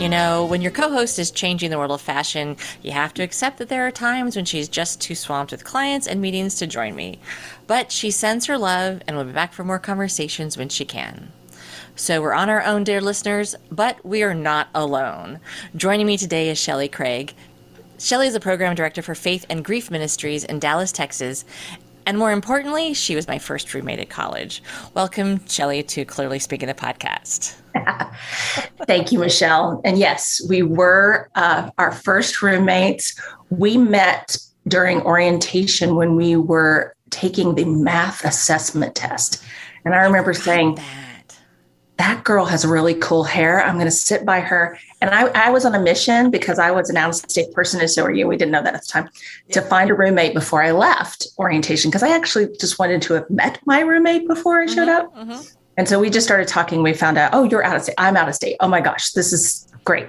You know, when your co host is changing the world of fashion, you have to accept that there are times when she's just too swamped with clients and meetings to join me. But she sends her love and will be back for more conversations when she can. So we're on our own, dear listeners, but we are not alone. Joining me today is Shelly Craig. Shelly is a program director for Faith and Grief Ministries in Dallas, Texas, and more importantly, she was my first roommate at college. Welcome, Shelly, to Clearly Speaking the podcast. Thank you, Michelle. And yes, we were uh, our first roommates. We met during orientation when we were taking the math assessment test. And I remember saying, that girl has really cool hair. I'm going to sit by her. And I, I, was on a mission because I was an out of state person, and so were you. We didn't know that at the time yeah. to find a roommate before I left orientation because I actually just wanted to have met my roommate before I showed mm-hmm, up. Mm-hmm. And so we just started talking. We found out, oh, you're out of state. I'm out of state. Oh my gosh, this is great.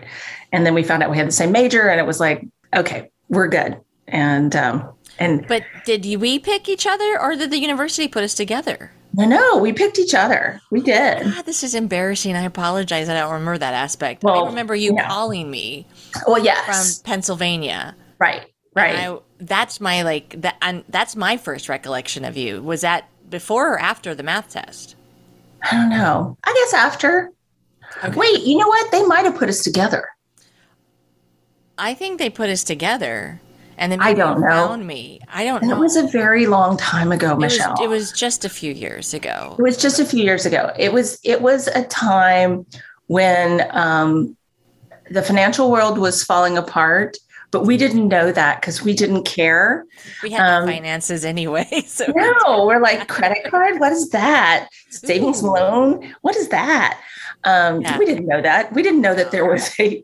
And then we found out we had the same major, and it was like, okay, we're good. And um, and but did we pick each other, or did the university put us together? No, no, we picked each other. We did. God, this is embarrassing. I apologize. I don't remember that aspect. Well, I remember you yeah. calling me. Well, yes, from Pennsylvania. Right, right. I, that's my like that. And that's my first recollection of you. Was that before or after the math test? I don't know. I guess after. Okay. Wait, you know what? They might have put us together. I think they put us together and then I don't know. Found me. I don't know. It was a very long time ago, it Michelle. Was, it was just a few years ago. It was just a few years ago. It was it was a time when um, the financial world was falling apart, but we didn't know that because we didn't care. We had um, finances anyway. So no, we're like credit card. What is that? Savings Ooh. loan. What is that? Um, yeah. We didn't know that. We didn't know that there was a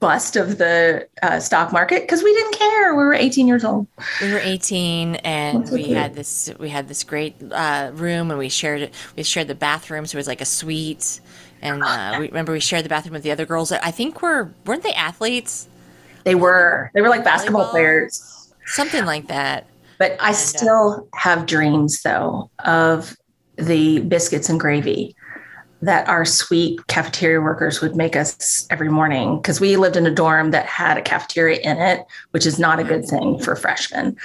bust of the uh, stock market because we didn't care. We were 18 years old. We were 18, and we had this we had this great uh, room, and we shared it. We shared the bathroom, so it was like a suite. And uh, we remember we shared the bathroom with the other girls. I think were weren't they athletes? They were. They were like basketball Volleyball? players, something like that. But I and, uh, still have dreams though of the biscuits and gravy that our sweet cafeteria workers would make us every morning because we lived in a dorm that had a cafeteria in it, which is not a good mm-hmm. thing for freshmen,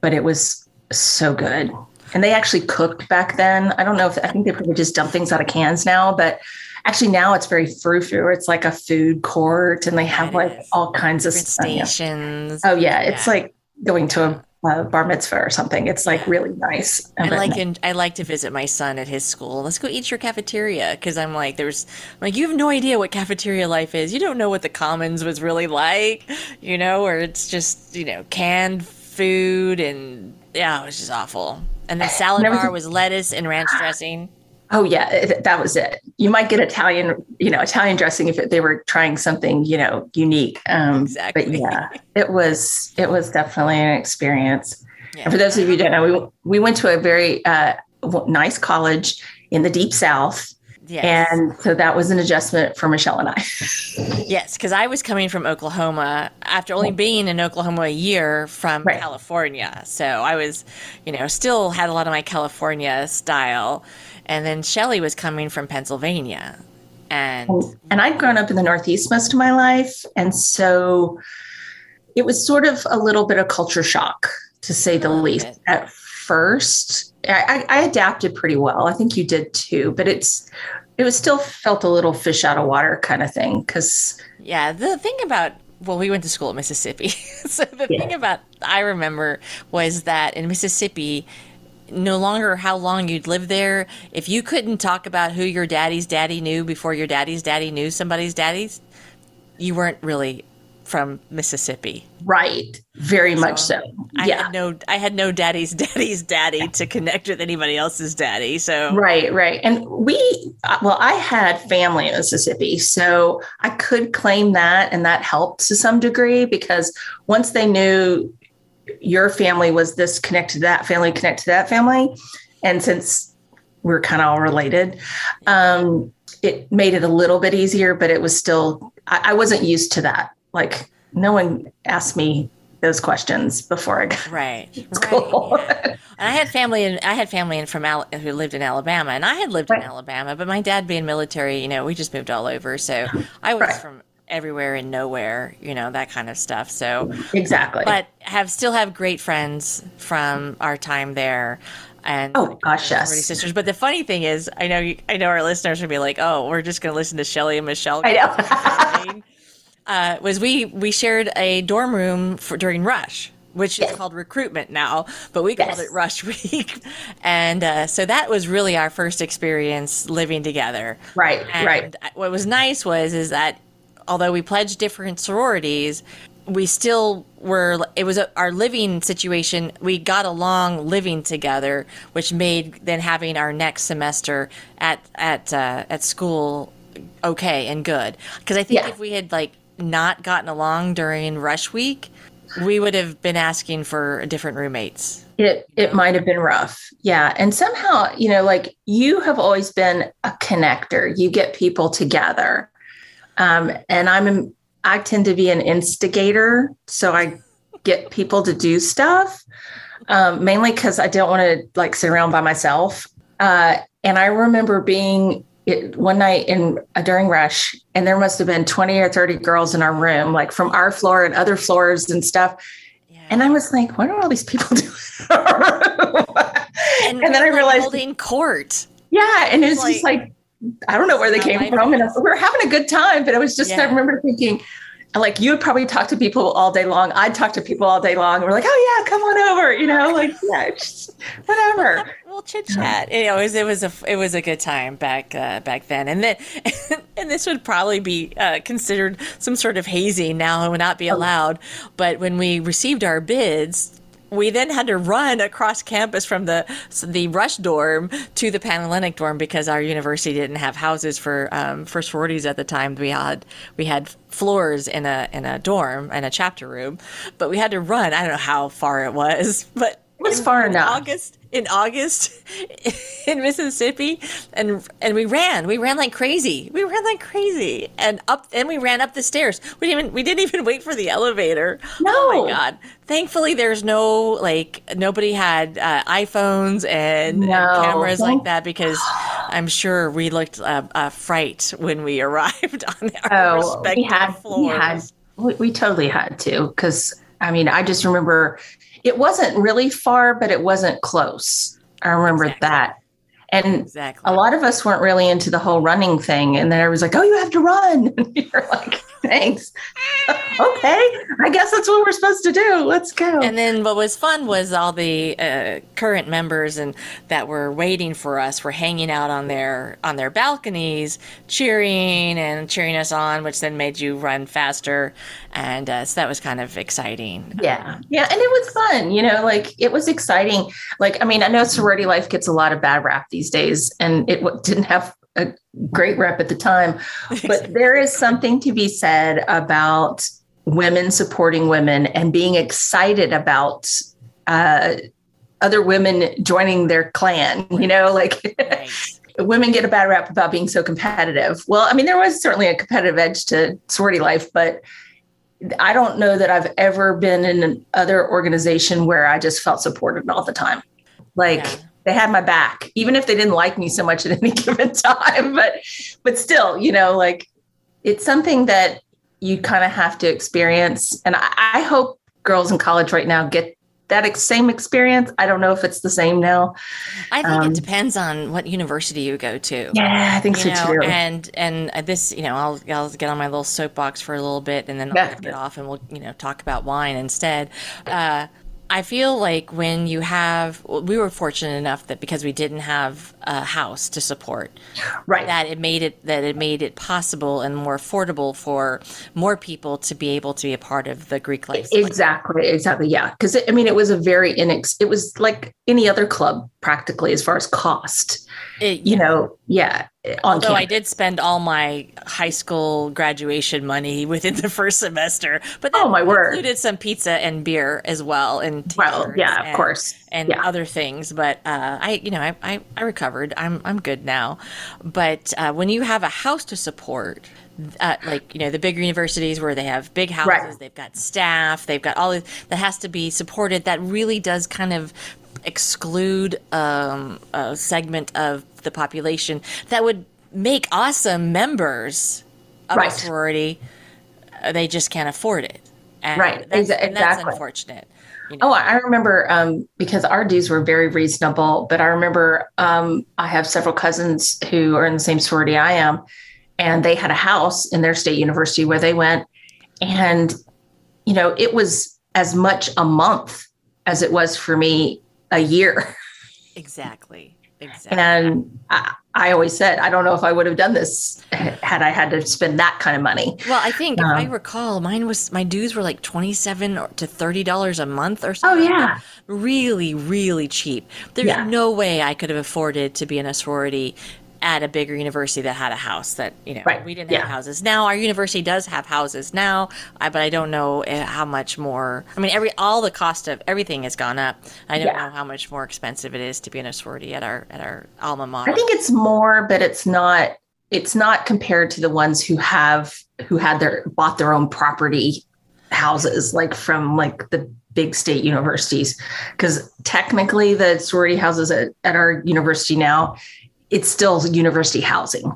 but it was so good. And they actually cooked back then. I don't know if I think they probably just dump things out of cans now, but actually now it's very frou frou. It's like a food court and they have like all kinds of stations. Oh yeah, it's yeah. like going to a uh, bar mitzvah or something. It's like really nice. I like in, I like to visit my son at his school. Let's go eat your cafeteria because I'm like there's I'm like you have no idea what cafeteria life is. You don't know what the commons was really like, you know, or it's just you know canned food and yeah, it was just awful. And the salad bar was lettuce and ranch dressing. Oh yeah, that was it. You might get Italian, you know, Italian dressing if they were trying something, you know, unique. Um, exactly. But yeah, it was it was definitely an experience. Yeah. And for those of you who don't know, we we went to a very uh, nice college in the deep south. Yes. And so that was an adjustment for Michelle and I. yes, because I was coming from Oklahoma after only being in Oklahoma a year from right. California. So I was, you know, still had a lot of my California style. And then Shelly was coming from Pennsylvania. And oh, and I'd grown up in the Northeast most of my life. And so it was sort of a little bit of culture shock, to say the least. Bit. At first, I, I adapted pretty well. I think you did too, but it's it was still felt a little fish out of water kind of thing. Cause yeah, the thing about well, we went to school at Mississippi. so the yeah. thing about I remember was that in Mississippi, no longer how long you'd live there. If you couldn't talk about who your daddy's daddy knew before your daddy's daddy knew somebody's daddy's, you weren't really from Mississippi. Right. Very much so. I yeah. had no I had no daddy's daddy's daddy to connect with anybody else's daddy. So Right, right. And we, uh, well, I had family in Mississippi. So I could claim that, and that helped to some degree because once they knew your family was this connected to that family, connected to that family, and since we're kind of all related, um, it made it a little bit easier, but it was still, I, I wasn't used to that. Like, no one asked me those questions before I got right, school. right. yeah. And I had family and I had family in from Al- who lived in Alabama, and I had lived Right. in Alabama, but my dad being military, you know, we just moved all over, so I was Right. from everywhere and nowhere, you know, that kind of stuff. So, exactly. but have still have great friends from our time there. And Oh, gosh, yes. sisters. But the funny thing is, I know you, I know our listeners would be like, "Oh, we're just going to listen to Shelly and Michelle." I know. uh, was we we shared a dorm room for during rush which Yes. is called recruitment now but we called it rush week and uh, so that was really our first experience living together Right, and right. what was nice was is that although we pledged different sororities we still were it was a, our living situation we got along living together which made then having our next semester at at uh, at school okay and good because i think Yeah. if we had like not gotten along during rush week we would have been asking for different roommates It it might have been rough. Yeah. And somehow, you know, like you have always been a connector. You get people together. Um, and I'm I tend to be an instigator. So I get people to do stuff. Um, mainly because I don't want to like sit around by myself. Uh, and I remember being it, one night in uh, during rush, and there must have been 20 or 30 girls in our room, like from our floor and other floors and stuff. yeah. And I was like, what are all these people doing? in and, and then I realized, holding court yeah, and it was Like- just like, I don't know where they came life from. And we were having a good time, but it was just, I remember thinking, like, you would probably talk to people all day long. I'd talk to people all day long. And we're like, oh, yeah, come on over, you know, like, yeah, just whatever. we'll chit chat. You know, it was it was a it was a good time back uh, back then, and then and this would probably be uh, considered some sort of hazing now. and would not be allowed. But when we received our bids. We then had to run across campus from the the rush dorm to the Panhellenic dorm because our university didn't have houses for um, for sororities at the time. We had we had floors in a in a dorm and a chapter room, but we had to run. I don't know how far it was, but It was far in enough. August in August in Mississippi, and and we ran. We ran like crazy. We ran like crazy, and up and we ran up the stairs. We didn't even we didn't even wait for the elevator. No, Oh my god! Thankfully, there's no like nobody had uh, iPhones and, and No. cameras like that because I'm sure we looked uh, uh, fright when we arrived on our Oh, respective we had, we had, we, we totally had to. Cause I mean, I just remember it wasn't really far, but it wasn't close. I remember Exactly. that. And exactly. a lot of us weren't really into the whole running thing. And then I was like, oh, you have to run. And you're like, thanks. okay. I guess that's what we're supposed to do. Let's go. And then what was fun was all the uh, current members and that were waiting for us were hanging out on their on their balconies, cheering and cheering us on, which then made you run faster, and uh, so that was kind of exciting. yeah. Yeah. And it was fun. You know, like it was exciting. Like, I mean, I know sorority life gets a lot of bad rap these days, and it w- didn't have a great rep at the time. But there is something to be said about women supporting women and being excited about uh, other women joining their clan. You know, like Right. women get a bad rap about being so competitive. Well, I mean, there was certainly a competitive edge to sorority life, but I don't know that I've ever been in another organization where I just felt supported all the time. Like Yeah. They had my back, even if they didn't like me so much at any given time. But but still, you know, like it's something that you kind of have to experience. And I, I hope girls in college right now get that ex- same experience. I don't know if it's the same now. I think Um, it depends on what university you go to. Yeah, I think so know, too. and and this, you know, I'll I'll get on my little soapbox for a little bit, and then I'll get off, and we'll you know talk about wine instead. Uh, I feel like when you have, we were fortunate enough that because we didn't have a house to support, right, that it made it that it made it possible and more affordable for more people to be able to be a part of the Greek life. Exactly, exactly, yeah. Because I mean, it was a very inex. It was like any other club practically as far as cost. It, you yeah. know, yeah. Although campus. I did spend all my high school graduation money within the first semester, but that oh my word, included some pizza and beer as well, and well, yeah, of course, and yeah. other things. But uh, I, you know, I, I, I, recovered. I'm I'm good now. But uh, when you have a house to support, uh, like you know the bigger universities where they have big houses, right. they've got staff, they've got all this, that has to be supported. That really does kind of exclude um, a segment of the population that would make awesome members of right. a sorority. Uh, they just can't afford it. And right. That's, exactly. And that's unfortunate. You know? Oh, I remember um, because our dues were very reasonable, but I remember um, I have several cousins who are in the same sorority I am, and they had a house in their state university where they went. And, you know, it was as much a month as it was for me a year. Exactly. Exactly. And I, I, always said, I don't know if I would have done this had I had to spend that kind of money. Well, I think um, if I um, recall, mine was my dues were like twenty seven to thirty dollars a month or something. Oh yeah, really, really cheap. There's yeah. no way I could have afforded to be in a sorority at a bigger university that had a house that you know right. we didn't yeah. have houses now our university does have houses now I, but i don't know eh, how much more i mean every all the cost of everything has gone up i don't yeah. know how much more expensive it is to be in a sorority at our at our alma mater i think it's more but it's not it's not compared to the ones who have who had their bought their own property houses like from like the big state universities because technically the sorority houses at, at our university now it's still university housing.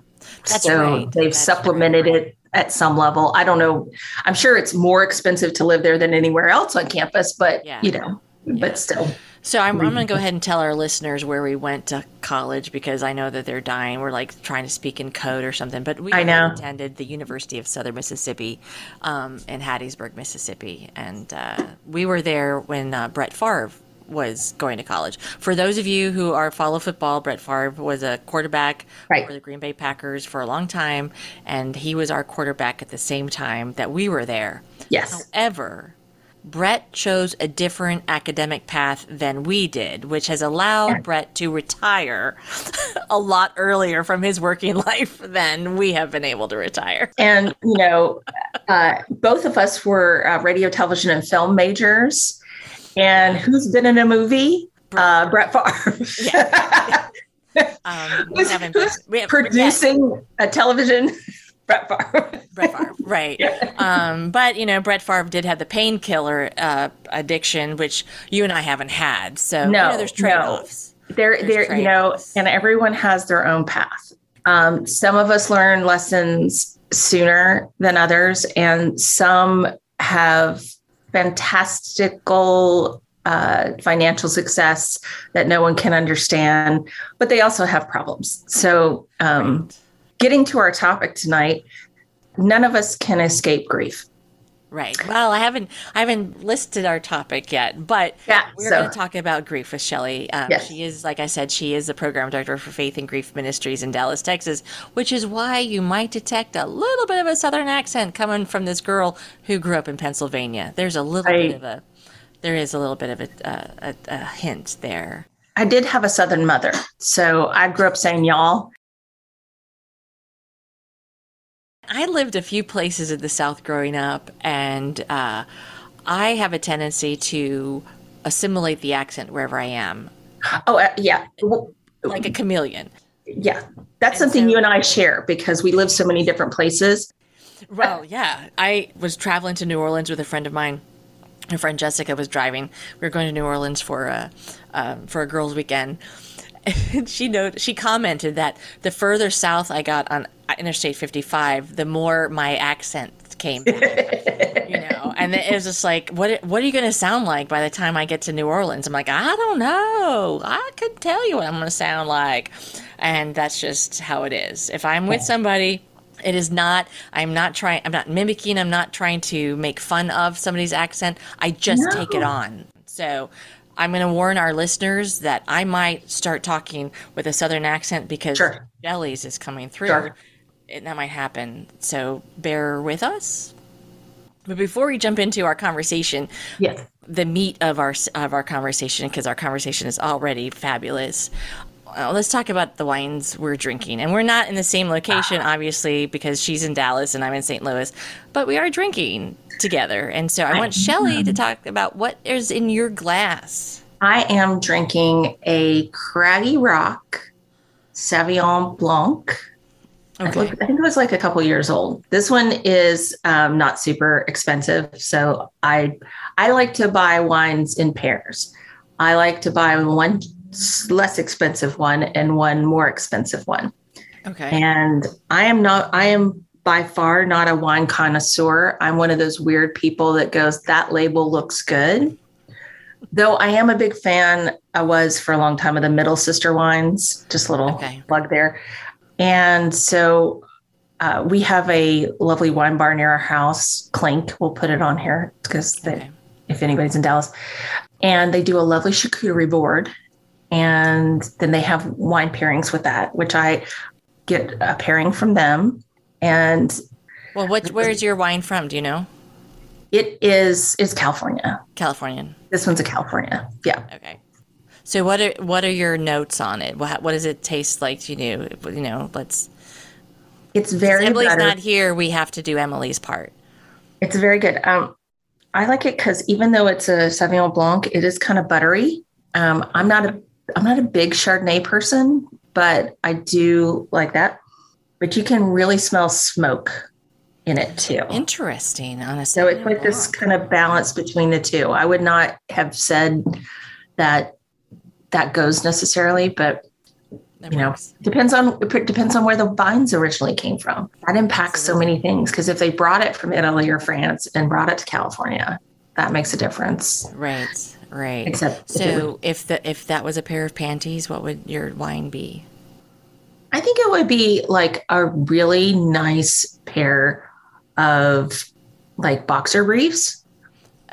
That's so right. they've That's supplemented right. it at some level. I don't know. I'm sure it's more expensive to live there than anywhere else on campus, but yeah. you know, yeah. but still. So I'm, I'm going to go ahead and tell our listeners where we went to college because I know that they're dying. We're like trying to speak in code or something, but we I know. attended the University of Southern Mississippi um, in Hattiesburg, Mississippi, and uh, we were there when uh, Brett Favre was going to college. For those of you who are follow football, Brett Favre was a quarterback right. for the Green Bay Packers for a long time, and he was our quarterback at the same time that we were there. Yes. However, Brett chose a different academic path than we did, which has allowed yeah. Brett to retire a lot earlier from his working life than we have been able to retire. And, you know, uh, both of us were uh, radio, television, and film majors. And who's been in a movie? Uh, Brett Favre. Yeah. um, who's, who's producing yeah. a television? Brett Favre. Brett Favre, right. Yeah. Um, but, you know, Brett Favre did have the painkiller uh, addiction, which you and I haven't had. So, no, you know, there's trade offs. No. There, there, you know, and everyone has their own path. Um, some of us learn lessons sooner than others, and some have fantastical uh, financial success that no one can understand, but they also have problems. So, um, right. getting to our topic tonight, none of us can escape grief. Right. Well, I haven't I haven't listed our topic yet, but yeah, we're so. going to talk about grief with Shelly. Um, yes. She is, like I said, she is the program director for Faith and Grief Ministries in Dallas, Texas, which is why you might detect a little bit of a Southern accent coming from this girl who grew up in Pennsylvania. There's a little I, bit of a there is a little bit of a, uh, a, a hint there. I did have a Southern mother, so I grew up saying y'all I lived a few places in the South growing up, and uh, I have a tendency to assimilate the accent wherever I am. Oh, uh, yeah. like a chameleon. Yeah. That's and something so, you and I share because we live so many different places. Well, yeah. I was traveling to New Orleans with a friend of mine. Her friend Jessica was driving. We were going to New Orleans for a uh, for a girls' weekend, and she noted she commented that the further south I got on Interstate 55, the more my accent came back, you know. And it was just like, what what are you going to sound like by the time I get to New Orleans? I'm like, I don't know. I could tell you what I'm going to sound like, and that's just how it is. If I'm with somebody. It is not, I'm not trying, I'm not mimicking, I'm not trying to make fun of somebody's accent. I just no. take it on. So I'm going to warn our listeners that I might start talking with a southern accent because Sure. Shelly's is coming through. Sure. And that might happen. So bear with us. But before we jump into our conversation, Yes. the meat of our of our conversation because our conversation is already fabulous. Uh, let's talk about the wines we're drinking, and we're not in the same location, obviously, because she's in Dallas and I'm in St. Louis, but we are drinking together. And so I want Shelly to talk about what is in your glass. I am drinking a Craggy Rock Sauvignon Blanc. I, Okay. I think it was like a couple years old. This one is um, not super expensive, so I I like to buy wines in pairs. I like to buy one less expensive one and one more expensive one. Okay. And I am not, I am by far not a wine connoisseur. I'm one of those weird people that goes, that label looks good. Though I am a big fan, I was for a long time of the Middle Sister wines, just a little Okay. plug there. And so uh, we have a lovely wine bar near our house, Clink. We'll put it on here because Okay. if anybody's in Dallas. And they do a lovely charcuterie board. And then they have wine pairings with that, which I get a pairing from them. And Well, what? Where's your wine from? Do you know? it is is California. Californian. This one's a California. Yeah. Okay. So what are what are your notes on it? What, what does it taste like to you? You know, let's. It's very Emily's butter- not here. We have to do Emily's part. It's very good. Um, I like it because even though it's a Sauvignon Blanc, it is kind of buttery. Um, I'm not a I'm not a big Chardonnay person, but I do like that. But you can really smell smoke in it too. Interesting. On a So it's like this kind of balance between the two. I would not have said that that goes necessarily, but That you know, depends on it depends on where the vines originally came from. That impacts so many things because if they brought it from Italy or France and brought it to California, that makes a difference. Right. Right. Except so if the if that was a pair of panties, what would your wine be? I think it would be like a really nice pair of like boxer briefs,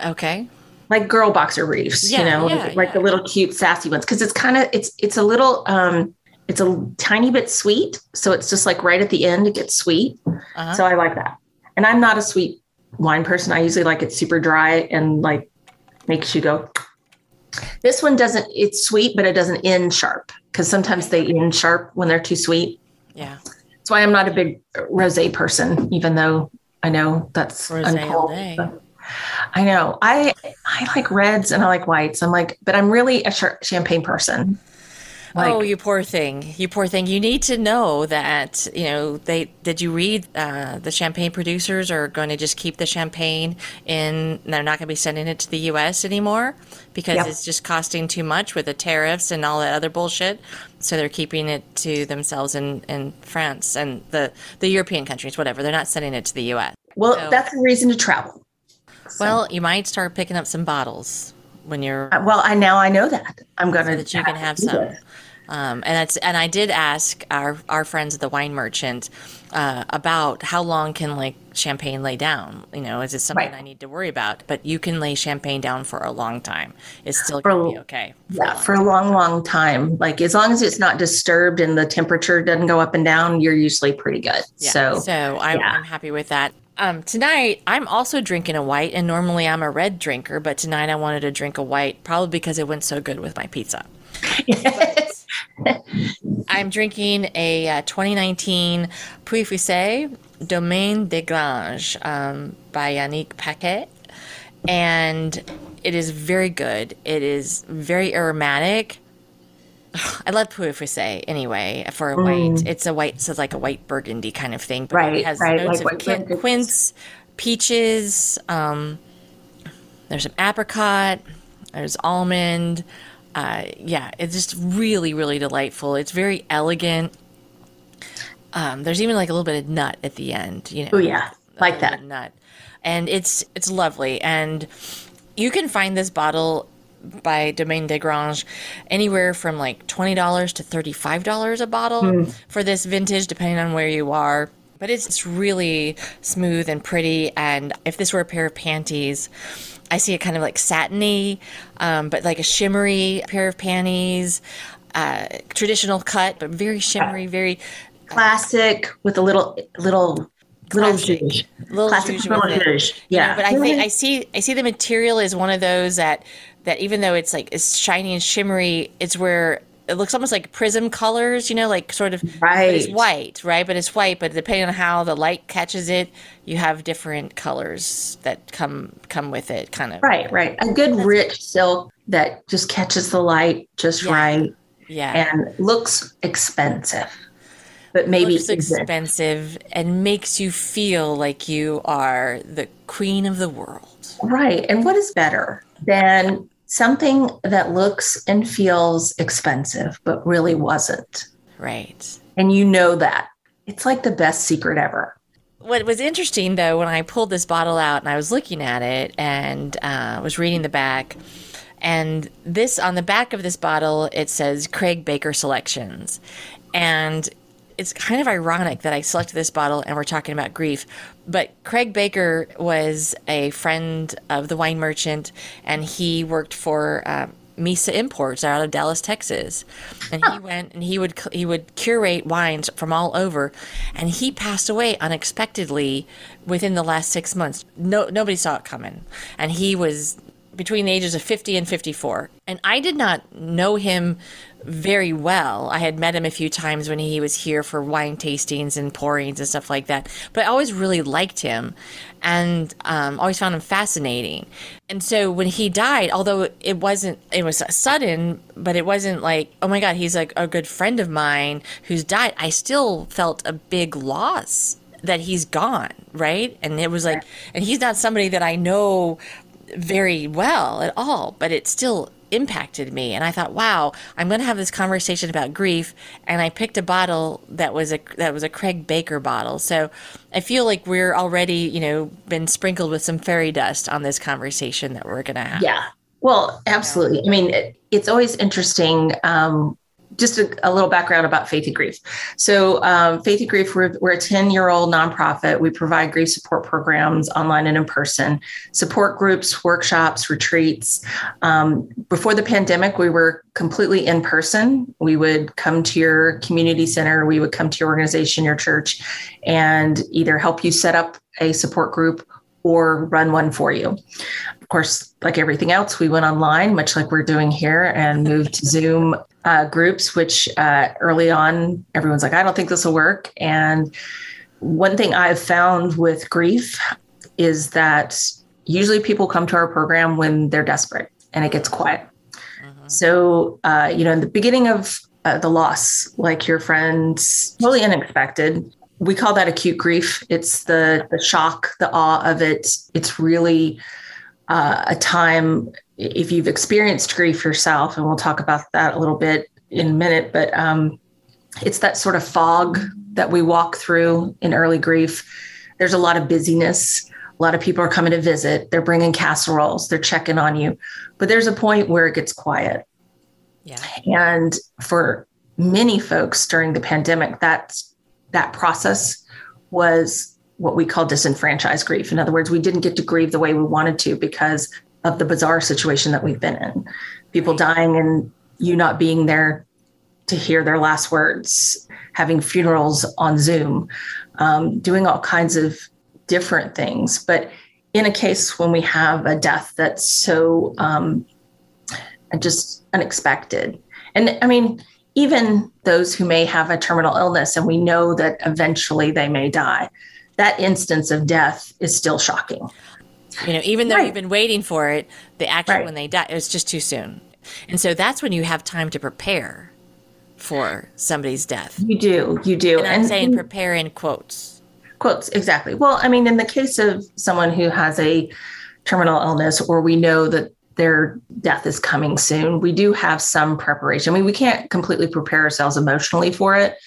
Okay. like girl boxer briefs, Yeah, you know, yeah, like, yeah. the little cute sassy ones. Cause it's kind of, it's, it's a little, um, it's a tiny bit sweet. So it's just like right at the end, it gets sweet. Uh-huh. So I like that. And I'm not a sweet wine person. I usually like it super dry and like makes you go. This one doesn't, it's sweet, but it doesn't end sharp because sometimes they end sharp when they're too sweet. yeah. That's why I'm not a big rose person, even though I know that's Rosé all uncalled, day. I know. I I like reds and I like whites. I'm like, but I'm really a champagne person. Like, oh, you poor thing. You poor thing. You need to know that, you know, they did you read uh, the champagne producers are going to just keep the champagne in they're not going to be sending it to the US anymore because Yep. it's just costing too much with the tariffs and all that other bullshit. So they're keeping it to themselves in, in France and the, the European countries, whatever. They're not sending it to the US. well, so- that's a reason to travel. Well, you might start picking up some bottles when you're Uh, Well, I now I know that I'm going so to that you can have some. Um, and that's and I did ask our our friends at the wine merchant uh, about how long can like champagne lay down. You know, is it something Right. I need to worry about? But you can lay champagne down for a long time. It's still For- to be okay. Yeah, for a long, long time. Like as long as it's not disturbed and the temperature doesn't go up and down, you're usually pretty good. Yeah. So, so I'm, yeah. I'm happy with that. Um, tonight I'm also drinking a white, and normally I'm a red drinker, but tonight I wanted to drink a white, probably because it went so good with my pizza. I'm drinking a uh, 2019 Pouilly-Fuissé Domaine des Granges um, by Yannick Paquet. And it is very good. It is very aromatic. I love Pouilly-Fuissé anyway for a white. It's a white, so it's like a white burgundy kind of thing. But Mm. Right, it has right, notes like of quin- quince, peaches, um, there's some apricot, there's almond. Uh, yeah, it's just really, really delightful. It's very elegant. Um, there's even like a little bit of nut at the end, you know. oh yeah, like that. nut, and it's it's lovely. And you can find this bottle by Domaine des Granges anywhere from like twenty dollars to thirty five dollars a bottle Hmm. for this vintage, depending on where you are. but it's, it's really smooth and pretty. And if this were a pair of panties, I see a kind of like satiny, um, but like a shimmery pair of panties, uh, traditional cut, but very shimmery, very classic with a little little little Classic. little Classic little with it. zhuzh. You know, Yeah, but I think I see I see the material is one of those that that even though it's like it's shiny and shimmery, it's where it looks almost like prism colors, you know, like sort of but it's white, right? But it's white, but depending on how the light catches it, you have different colors that come come with it, kind of. right, right. A good rich silk that just catches the light just Yeah. right Yeah. and looks expensive, but maybe looks expensive and makes you feel like you are the queen of the world. Right. And what is better than something that looks and feels expensive, but really wasn't? Right. And you know that. It's like the best secret ever. what was interesting though when i pulled this bottle out and i was looking at it and uh, was reading the back and this on the back of this bottle it says craig baker selections and it's kind of ironic that i selected this bottle and we're talking about grief but craig baker was a friend of the wine merchant and he worked for uh, Misa Imports out of Dallas, Texas, and he went and he would he would curate wines from all over, and he passed away unexpectedly within the last six months. No, nobody saw it coming, and he was between the ages of 50 and 54. And I did not know him very well. I had met him a few times when he was here for wine tastings and pourings and stuff like that. But I always really liked him and um, always found him fascinating. And so when he died, although it wasn't, it was sudden, but it wasn't like, oh my God, he's like a good friend of mine who's died. I still felt a big loss that he's gone, right? And it was like, and he's not somebody that I know very well at all, but it still impacted me. And I thought, wow, I'm going to have this conversation about grief. And I picked a bottle that was a that was a Craig Baker bottle. So I feel like we're already, you know, been sprinkled with some fairy dust on this conversation that we're going to have. Yeah. Well, absolutely. I mean, it, it's always interesting. Um, just a, a little background about Faith and Grief. So, um, Faith and Grief, we're, we're a 10 year old nonprofit. We provide grief support programs online and in person, support groups, workshops, retreats. Um, before the pandemic, we were completely in person. We would come to your community center, we would come to your organization, your church, and either help you set up a support group or run one for you. Of course, like everything else, we went online, much like we're doing here, and moved to Zoom uh, groups, which uh, early on, everyone's like, I don't think this will work. And one thing I've found with grief is that usually people come to our program when they're desperate and it gets quiet. So, uh, you know, in the beginning of uh, the loss, like your friends, totally unexpected. We call that acute grief. It's the the shock, the awe of it. It's really uh, a time if you've experienced grief yourself, and we'll talk about that a little bit in a minute. But um, it's that sort of fog that we walk through in early grief. There's a lot of busyness. A lot of people are coming to visit. They're bringing casseroles. They're checking on you. But there's a point where it gets quiet. Yeah. And for many folks during the pandemic, that's that process was what we call disenfranchised grief. In other words, we didn't get to grieve the way we wanted to because of the bizarre situation that we've been in. People dying and you not being there to hear their last words, having funerals on Zoom, um, doing all kinds of different things. But in a case when we have a death that's so um, just unexpected, and I mean, even those who may have a terminal illness and we know that eventually they may die, that instance of death is still shocking. You know, even though Right. you've been waiting for it, the action Right. when they die, it was just too soon. And so that's when you have time to prepare for somebody's death. You do, you do. And I'm saying prepare in quotes. quotes exactly well i mean in the case of someone who has a terminal illness or we know that their death is coming soon we do have some preparation i mean we can't completely prepare ourselves emotionally for it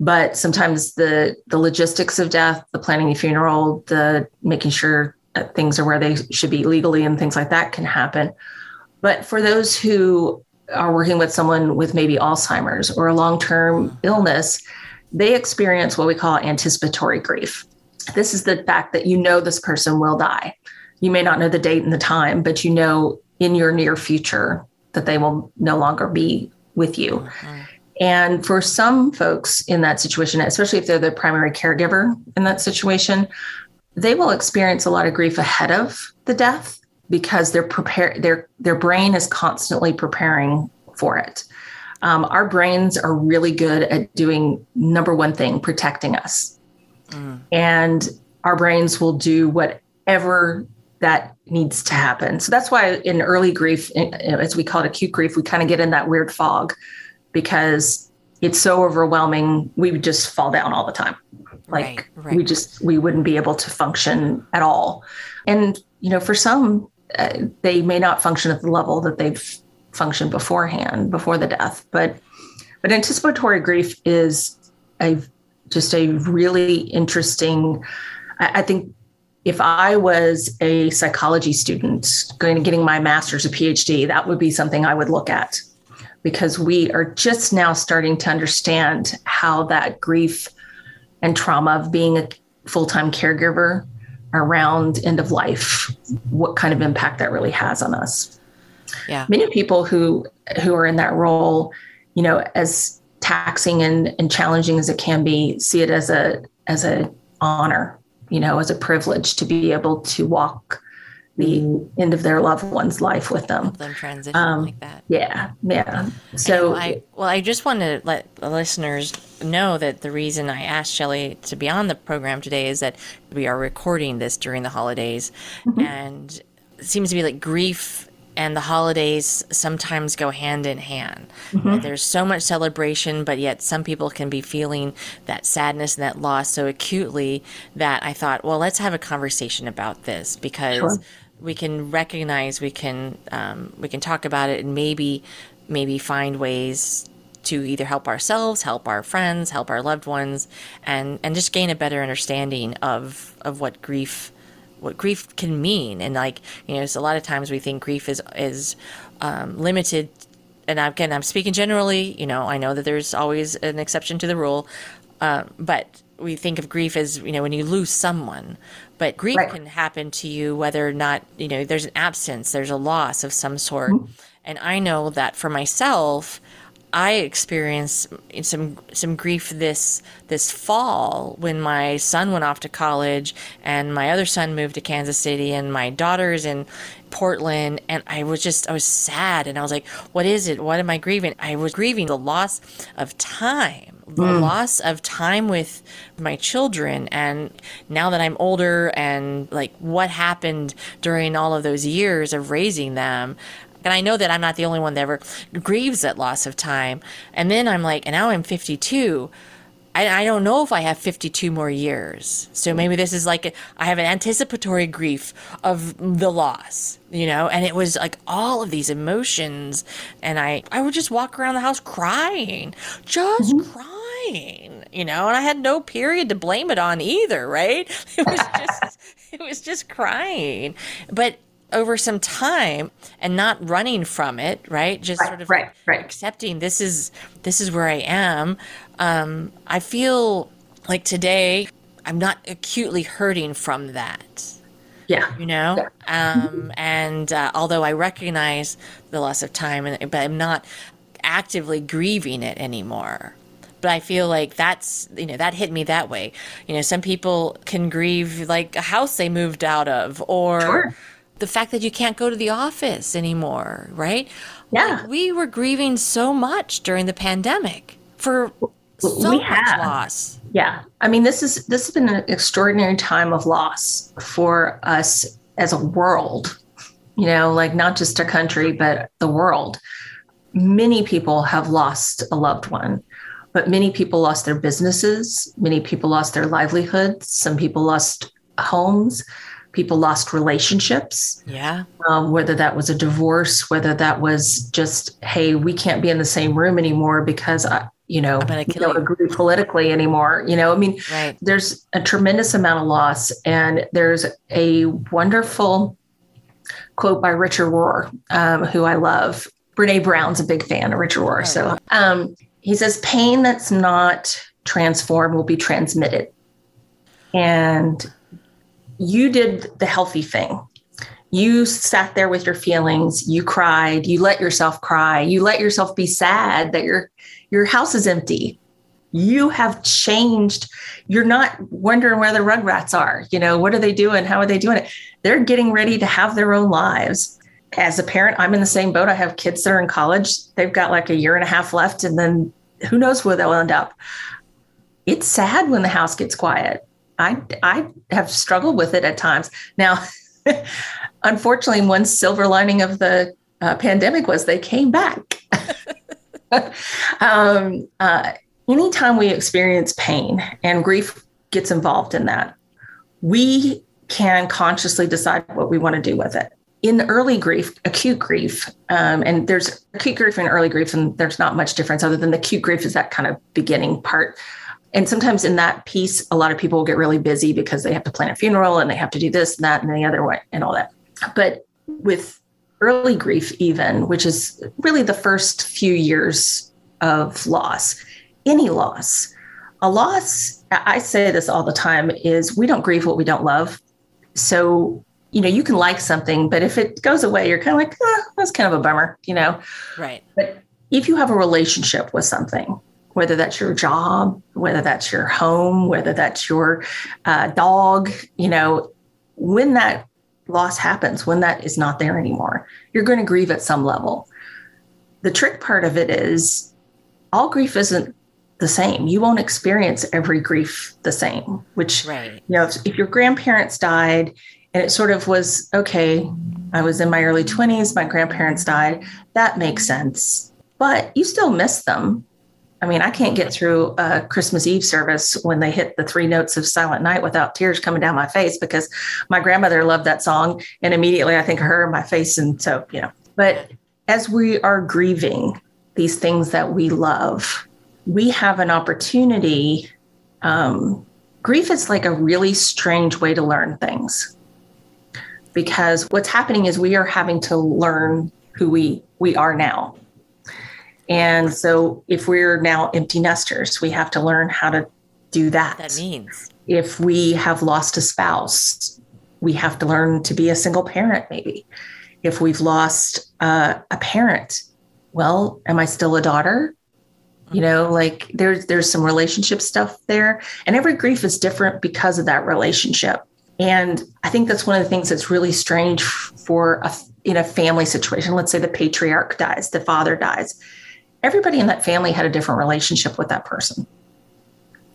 but sometimes the the logistics of death the planning the funeral the making sure things are where they should be legally and things like that can happen but for those who are working with someone with maybe alzheimer's or a long-term illness they experience what we call anticipatory grief. This is the fact that you know this person will die. You may not know the date and the time, but you know in your near future that they will no longer be with you. Mm-hmm. And for some folks in that situation, especially if they're the primary caregiver in that situation, they will experience a lot of grief ahead of the death because they're prepared their their brain is constantly preparing for it. Um, our brains are really good at doing number one thing, protecting us. Mm. And our brains will do whatever that needs to happen. So that's why in early grief, as we call it acute grief, we kind of get in that weird fog because it's so overwhelming. We would just fall down all the time. Like right, right. we just, we wouldn't be able to function at all. And, you know, for some, uh, they may not function at the level that they've functioned beforehand, before the death. But, but anticipatory grief is a just a really interesting. I, I think if I was a psychology student going getting my master's or PhD, that would be something I would look at because we are just now starting to understand how that grief and trauma of being a full-time caregiver around end of life, what kind of impact that really has on us. Yeah. Many people who who are in that role, you know, as taxing and, and challenging as it can be, see it as a as a honor you know, as a privilege to be able to walk the end of their loved one's life with them. Help them transition um, like that. Yeah, yeah. So I well, I just want to let the listeners know that the reason I asked Shelly to be on the program today is that we are recording this during the holidays, mm-hmm. and it seems to be like grief and the holidays sometimes go hand in hand. Mm-hmm. There's so much celebration, but yet some people can be feeling that sadness and that loss so acutely that I thought, well, let's have a conversation about this because sure. We can recognize, we can um, we can talk about it, and maybe maybe find ways to either help ourselves, help our friends, help our loved ones, and and just gain a better understanding of of what grief what grief can mean. And like you know it's a lot of times we think grief is is um, limited. And again i'm speaking generally you know i know that there's always an exception to the rule uh, but we think of grief as you know when you lose someone but grief right. can happen to you whether or not you know there's an absence there's a loss of some sort. Mm-hmm. and i know that for myself I experienced some some grief this this fall when my son went off to college and my other son moved to Kansas City and my daughter's in Portland. And I was just I was sad and I was like what is it? What am I grieving? I was grieving the loss of time mm. loss of time with my children and now that I'm older and like what happened during all of those years of raising them and I know that I'm not the only one that ever grieves at loss of time. And then I'm like, and now I'm 52. I, I don't know if I have 52 more years. So maybe this is like, a, I have an anticipatory grief of the loss, you know? And it was like all of these emotions. And I, I would just walk around the house crying, just mm-hmm. crying, you know? And I had no period to blame it on either, right? It was just, it was just crying. But over some time and not running from it right just right, sort of right, right. accepting this is this is where i am um, i feel like today i'm not acutely hurting from that yeah you know yeah. um, and uh, although i recognize the loss of time and, but i'm not actively grieving it anymore but I feel like that's you know that hit me that way. You know, some people can grieve like a house they moved out of, or sure the fact that you can't go to the office anymore, right? Yeah. Like we were grieving so much during the pandemic for so we much have. loss. Yeah. I mean, this is this has been an extraordinary time of loss for us as a world. You know, like not just a country, but the world. Many people have lost a loved one, but many people lost their businesses. Many people lost their livelihoods. Some people lost homes people lost relationships. Yeah. Um, whether that was a divorce, whether that was just, hey, we can't be in the same room anymore because I, you know, we don't agree politically anymore. You know, I mean, right. there's a tremendous amount of loss, and there's a wonderful quote by Richard Rohr, um, who I love. Brene Brown's a big fan of Richard Rohr. Oh, so um, he says, pain that's not transformed, will be transmitted. And you did the healthy thing. You sat there with your feelings, you cried, you let yourself cry, you let yourself be sad that your your house is empty. You have changed. You're not wondering where the rugrats are. You know, what are they doing? How are they doing it? They're getting ready to have their own lives. As a parent, I'm in the same boat. I have kids that are in college. They've got like a year and a half left, and then who knows where they'll end up. It's sad when the house gets quiet. I, I have struggled with it at times. Now, unfortunately, one silver lining of the uh, pandemic was they came back. um, uh, anytime we experience pain and grief gets involved in that, we can consciously decide what we want to do with it. In early grief, acute grief, um, and there's acute grief and early grief, and there's not much difference other than the acute grief is that kind of beginning part. And sometimes in that piece, a lot of people get really busy because they have to plan a funeral and they have to do this and that and the other way and all that. But with early grief, even, which is really the first few years of loss, any loss, a loss, I say this all the time, is we don't grieve what we don't love. So, you know, you can like something, but if it goes away, you're kind of like, oh, that's kind of a bummer, you know? Right. But if you have a relationship with something, whether that's your job, whether that's your home, whether that's your uh, dog, you know, when that loss happens, when that is not there anymore, you're going to grieve at some level. The trick part of it is all grief isn't the same. You won't experience every grief the same, which, right. you know, if, if your grandparents died and it sort of was okay, I was in my early 20s, my grandparents died, that makes sense. But you still miss them I mean, I can't get through a Christmas Eve service when they hit the three notes of Silent Night without tears coming down my face because my grandmother loved that song. And immediately I think of her in my face. And so, you know, but as we are grieving these things that we love, we have an opportunity. Um, grief is like a really strange way to learn things because what's happening is we are having to learn who we we are now and so if we're now empty nesters, we have to learn how to do that. That means. If we have lost a spouse, we have to learn to be a single parent, maybe. If we've lost uh, a parent, well, am I still a daughter? You know, like there's there's some relationship stuff there, and every grief is different because of that relationship. And I think that's one of the things that's really strange for a in a family situation. Let's say the patriarch dies, the father dies everybody in that family had a different relationship with that person.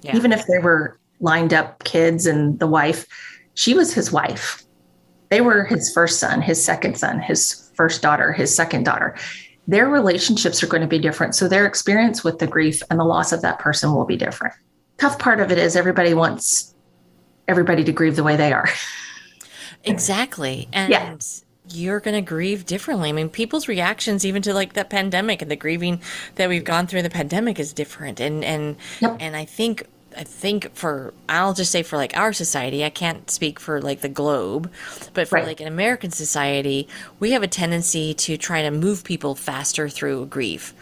Yeah. Even if they were lined up kids and the wife, she was his wife. They were his first son, his second son, his first daughter, his second daughter. Their relationships are going to be different. So their experience with the grief and the loss of that person will be different. Tough part of it is everybody wants everybody to grieve the way they are. Exactly. And yeah you're going to grieve differently. I mean, people's reactions even to like the pandemic and the grieving that we've gone through the pandemic is different. And and yep. and I think I think for I'll just say for like our society, I can't speak for like the globe, but for right. like an American society, we have a tendency to try to move people faster through grief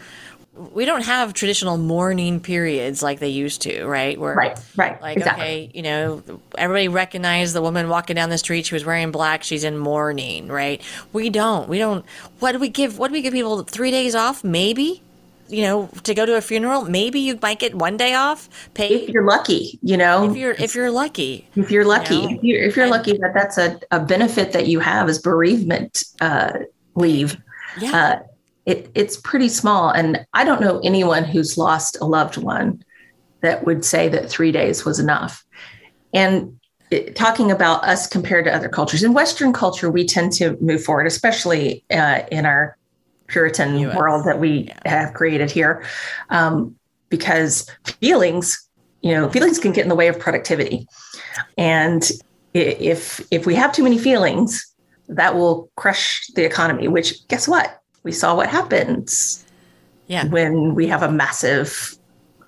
we don't have traditional mourning periods like they used to, right? Where, right, right, like exactly. okay, you know, everybody recognized the woman walking down the street. She was wearing black. She's in mourning, right? We don't. We don't. What do we give? What do we give people? Three days off, maybe. You know, to go to a funeral, maybe you might get one day off. Paid if you're lucky. You know, if you're if you're lucky. If you're lucky, you know? if you're, if you're and, lucky that that's a, a benefit that you have is bereavement uh, leave. Yeah. Uh, it, it's pretty small. And I don't know anyone who's lost a loved one that would say that three days was enough. And it, talking about us compared to other cultures, in Western culture, we tend to move forward, especially uh, in our Puritan US. world that we yeah. have created here, um, because feelings, you know, feelings can get in the way of productivity. And if if we have too many feelings, that will crush the economy. Which guess what? We saw what happens yeah. when we have a massive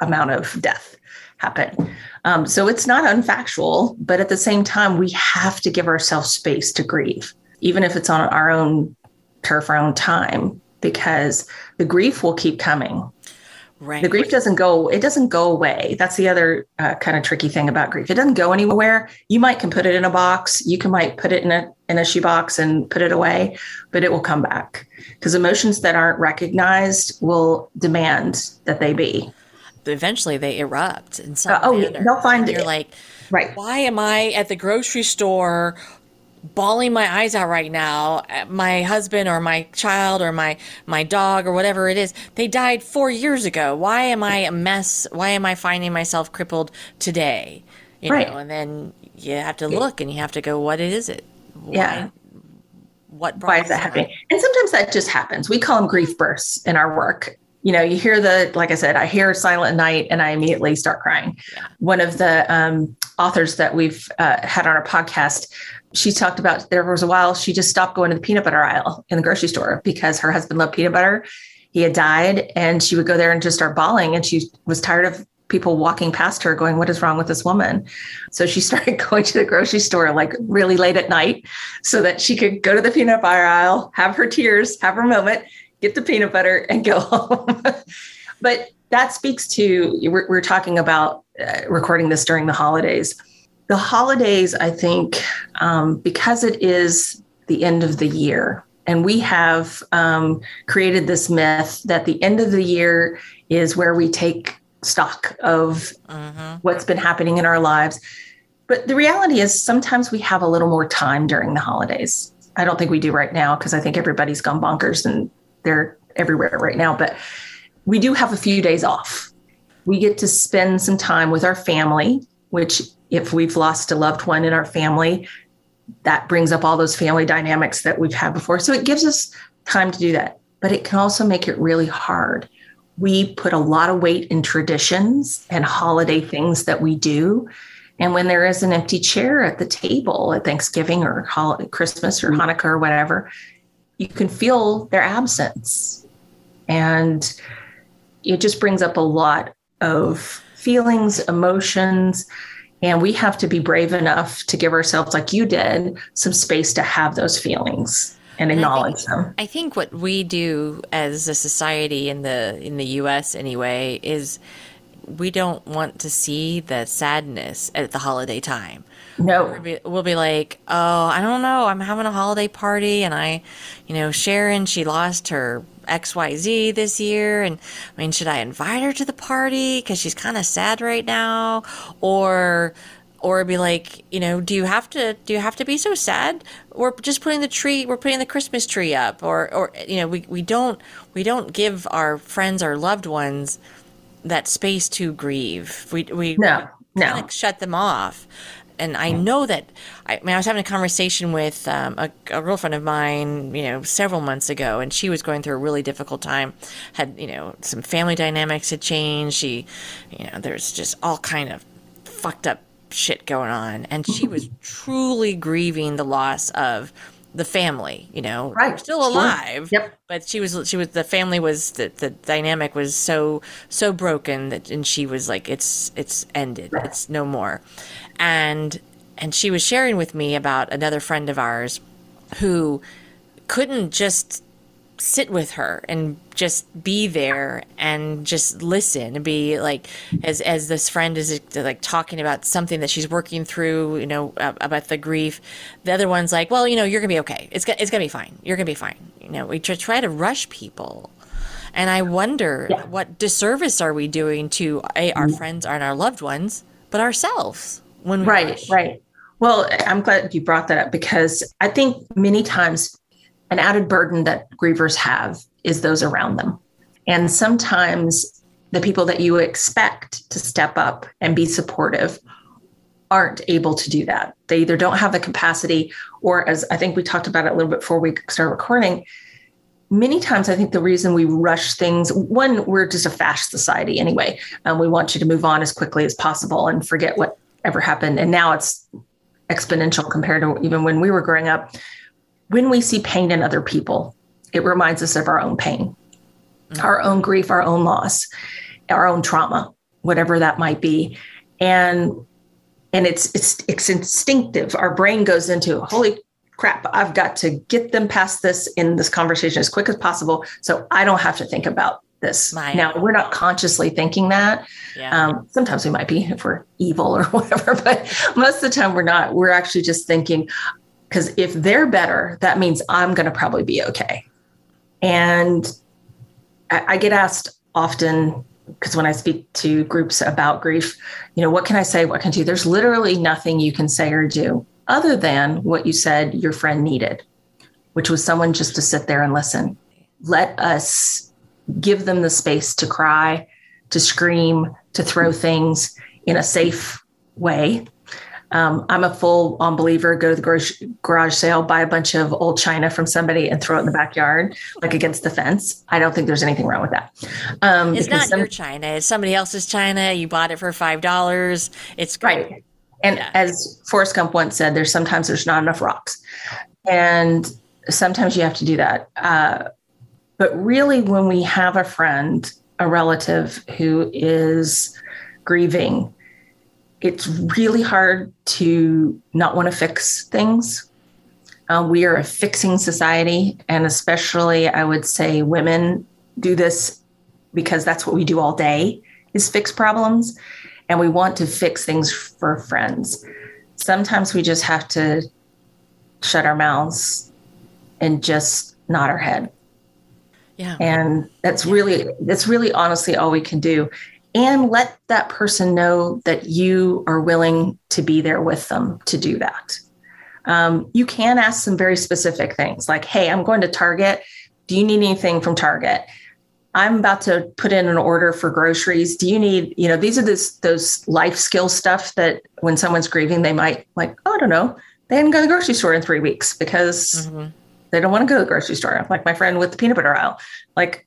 amount of death happen. Um, so it's not unfactual, but at the same time, we have to give ourselves space to grieve, even if it's on our own turf, our own time, because the grief will keep coming. Right. The grief doesn't go, it doesn't go away. That's the other uh, kind of tricky thing about grief. It doesn't go anywhere. You might can put it in a box. You can might put it in a in a shoebox and put it away, but it will come back. Because emotions that aren't recognized will demand that they be. Eventually they erupt in some Uh, oh, manner. they'll find You're it. like, Right. why am I at the grocery store bawling my eyes out right now? My husband or my child or my my dog or whatever it is, they died four years ago. Why am I a mess? Why am I finding myself crippled today? You Right. know, and then you have to look and you have to go, what is it? Why, Yeah. What why is that happening? And sometimes that just happens. We call them grief bursts in our work. You know, you hear the, like I said, I hear Silent Night and I immediately start crying. Yeah. One of the um, authors that we've uh, had on our podcast, she talked about there was a while she just stopped going to the peanut butter aisle in the grocery store because her husband loved peanut butter. He had died and she would go there and just start bawling. And she was tired of people walking past her going, What is wrong with this woman? So she started going to the grocery store like really late at night so that she could go to the peanut butter aisle, have her tears, have her moment, get the peanut butter, and go home. but that speaks to we're, we're talking about uh, recording this during the holidays. The holidays, I think, um, because it is the end of the year, and we have um, created this myth that the end of the year is where we take stock of Mhm. what's been happening in our lives. But the reality is sometimes we have a little more time during the holidays. I don't think we do right now because I think everybody's gone bonkers and they're everywhere right now. But we do have a few days off. We get to spend some time with our family, which, if we've lost a loved one in our family, that brings up all those family dynamics that we've had before. So it gives us time to do that. But it can also make it really hard. We put a lot of weight in traditions and holiday things that we do. And when there is an empty chair at the table at Thanksgiving or hol- Christmas or mm-hmm. Hanukkah or whatever, you can feel their absence. And it just brings up a lot of feelings, emotions. And we have to be brave enough to give ourselves, like you did, some space to have those feelings and And I acknowledge think- them. I think what we do as a society in the in the U.S. anyway is we don't want to see the sadness at the holiday time. No, We'll be, we'll be like, oh, I don't know, I'm having a holiday party, and I, you know, Sharon, she lost her X Y Z this year, and I mean, should I invite her to the party because she's kind of sad right now, or or be like, you know, do you have to do you have to be so sad? We're just putting the tree, we're putting the Christmas tree up, or or you know, we we don't we don't give our friends, our loved ones, that space to grieve. We we no, no. shut them off. And I know that I, I mean I was having a conversation with um, a, a girlfriend of mine, you know, several months ago, and she was going through a really difficult time. Had you know some family dynamics had changed. She, you know, there's just all kind of fucked up shit going on, and she was truly grieving the loss of the family. You know, Right, still sure. alive. Yep. But she was she was the family was the, the dynamic was so so broken that and she was like it's it's ended it's no more, and and she was sharing with me about another friend of ours who couldn't just sit with her and just be there and just listen and be like as as this friend is like talking about something that she's working through you know about the grief the other one's like well you know you're gonna be okay it's, go- it's gonna be fine you're gonna be fine you know we try to rush people and i wonder Yeah. what disservice are we doing to a, our mm-hmm. friends and our loved ones but ourselves when we Right, rush. right. Well, I'm glad you brought that up because I think many times an added burden that grievers have is those around them. And sometimes the people that you expect to step up and be supportive aren't able to do that. They either don't have the capacity, or as I think we talked about it a little bit before we start recording, many times I think the reason we rush things, one, we're just a fast society anyway. Um, we want you to move on as quickly as possible and forget what ever happened. And now it's exponential compared to even when we were growing up. When we see pain in other people, it reminds us of our own pain, our own grief, our own loss, our own trauma, whatever that might be. And and it's it's it's instinctive. Our brain goes into holy crap, I've got to get them past this in this conversation as quick as possible so I don't have to think about this. My- now, we're not consciously thinking that. Yeah. Um, sometimes we might be if we're evil or whatever, but most of the time we're not. We're actually just thinking, because if they're better, that means I'm going to probably be okay. And I, I get asked often because when I speak to groups about grief, you know, what can I say? What can I do? There's literally nothing you can say or do other than what you said your friend needed, which was someone just to sit there and listen. Let us give them the space to cry, to scream, to throw things in a safe way. Um, I'm a full on believer. Go to the garage, garage sale, buy a bunch of old china from somebody, and throw it in the backyard, like against the fence. I don't think there's anything wrong with that. Um, it's not some- your china. It's somebody else's china. You bought it for five dollars. It's great. Right. And Yeah. as Forrest Gump once said, there's sometimes there's not enough rocks. And sometimes you have to do that. Uh, but really, when we have a friend, a relative who is grieving, it's really hard to not want to fix things. Uh, we are a fixing society, and especially I would say women do this because that's what we do all day is fix problems and we want to fix things for friends. Sometimes we just have to shut our mouths and just nod our head. Yeah. And that's really that's really honestly all we can do. And let that person know that you are willing to be there with them to do that. Um, you can ask some very specific things like, hey, I'm going to Target. Do you need anything from Target? I'm about to put in an order for groceries. Do you need, you know, these are this, those life skill stuff that when someone's grieving, they might like, oh, I don't know, they didn't go to the grocery store in three weeks because Mhm. they don't want to go to the grocery store. Like my friend with the peanut butter aisle, like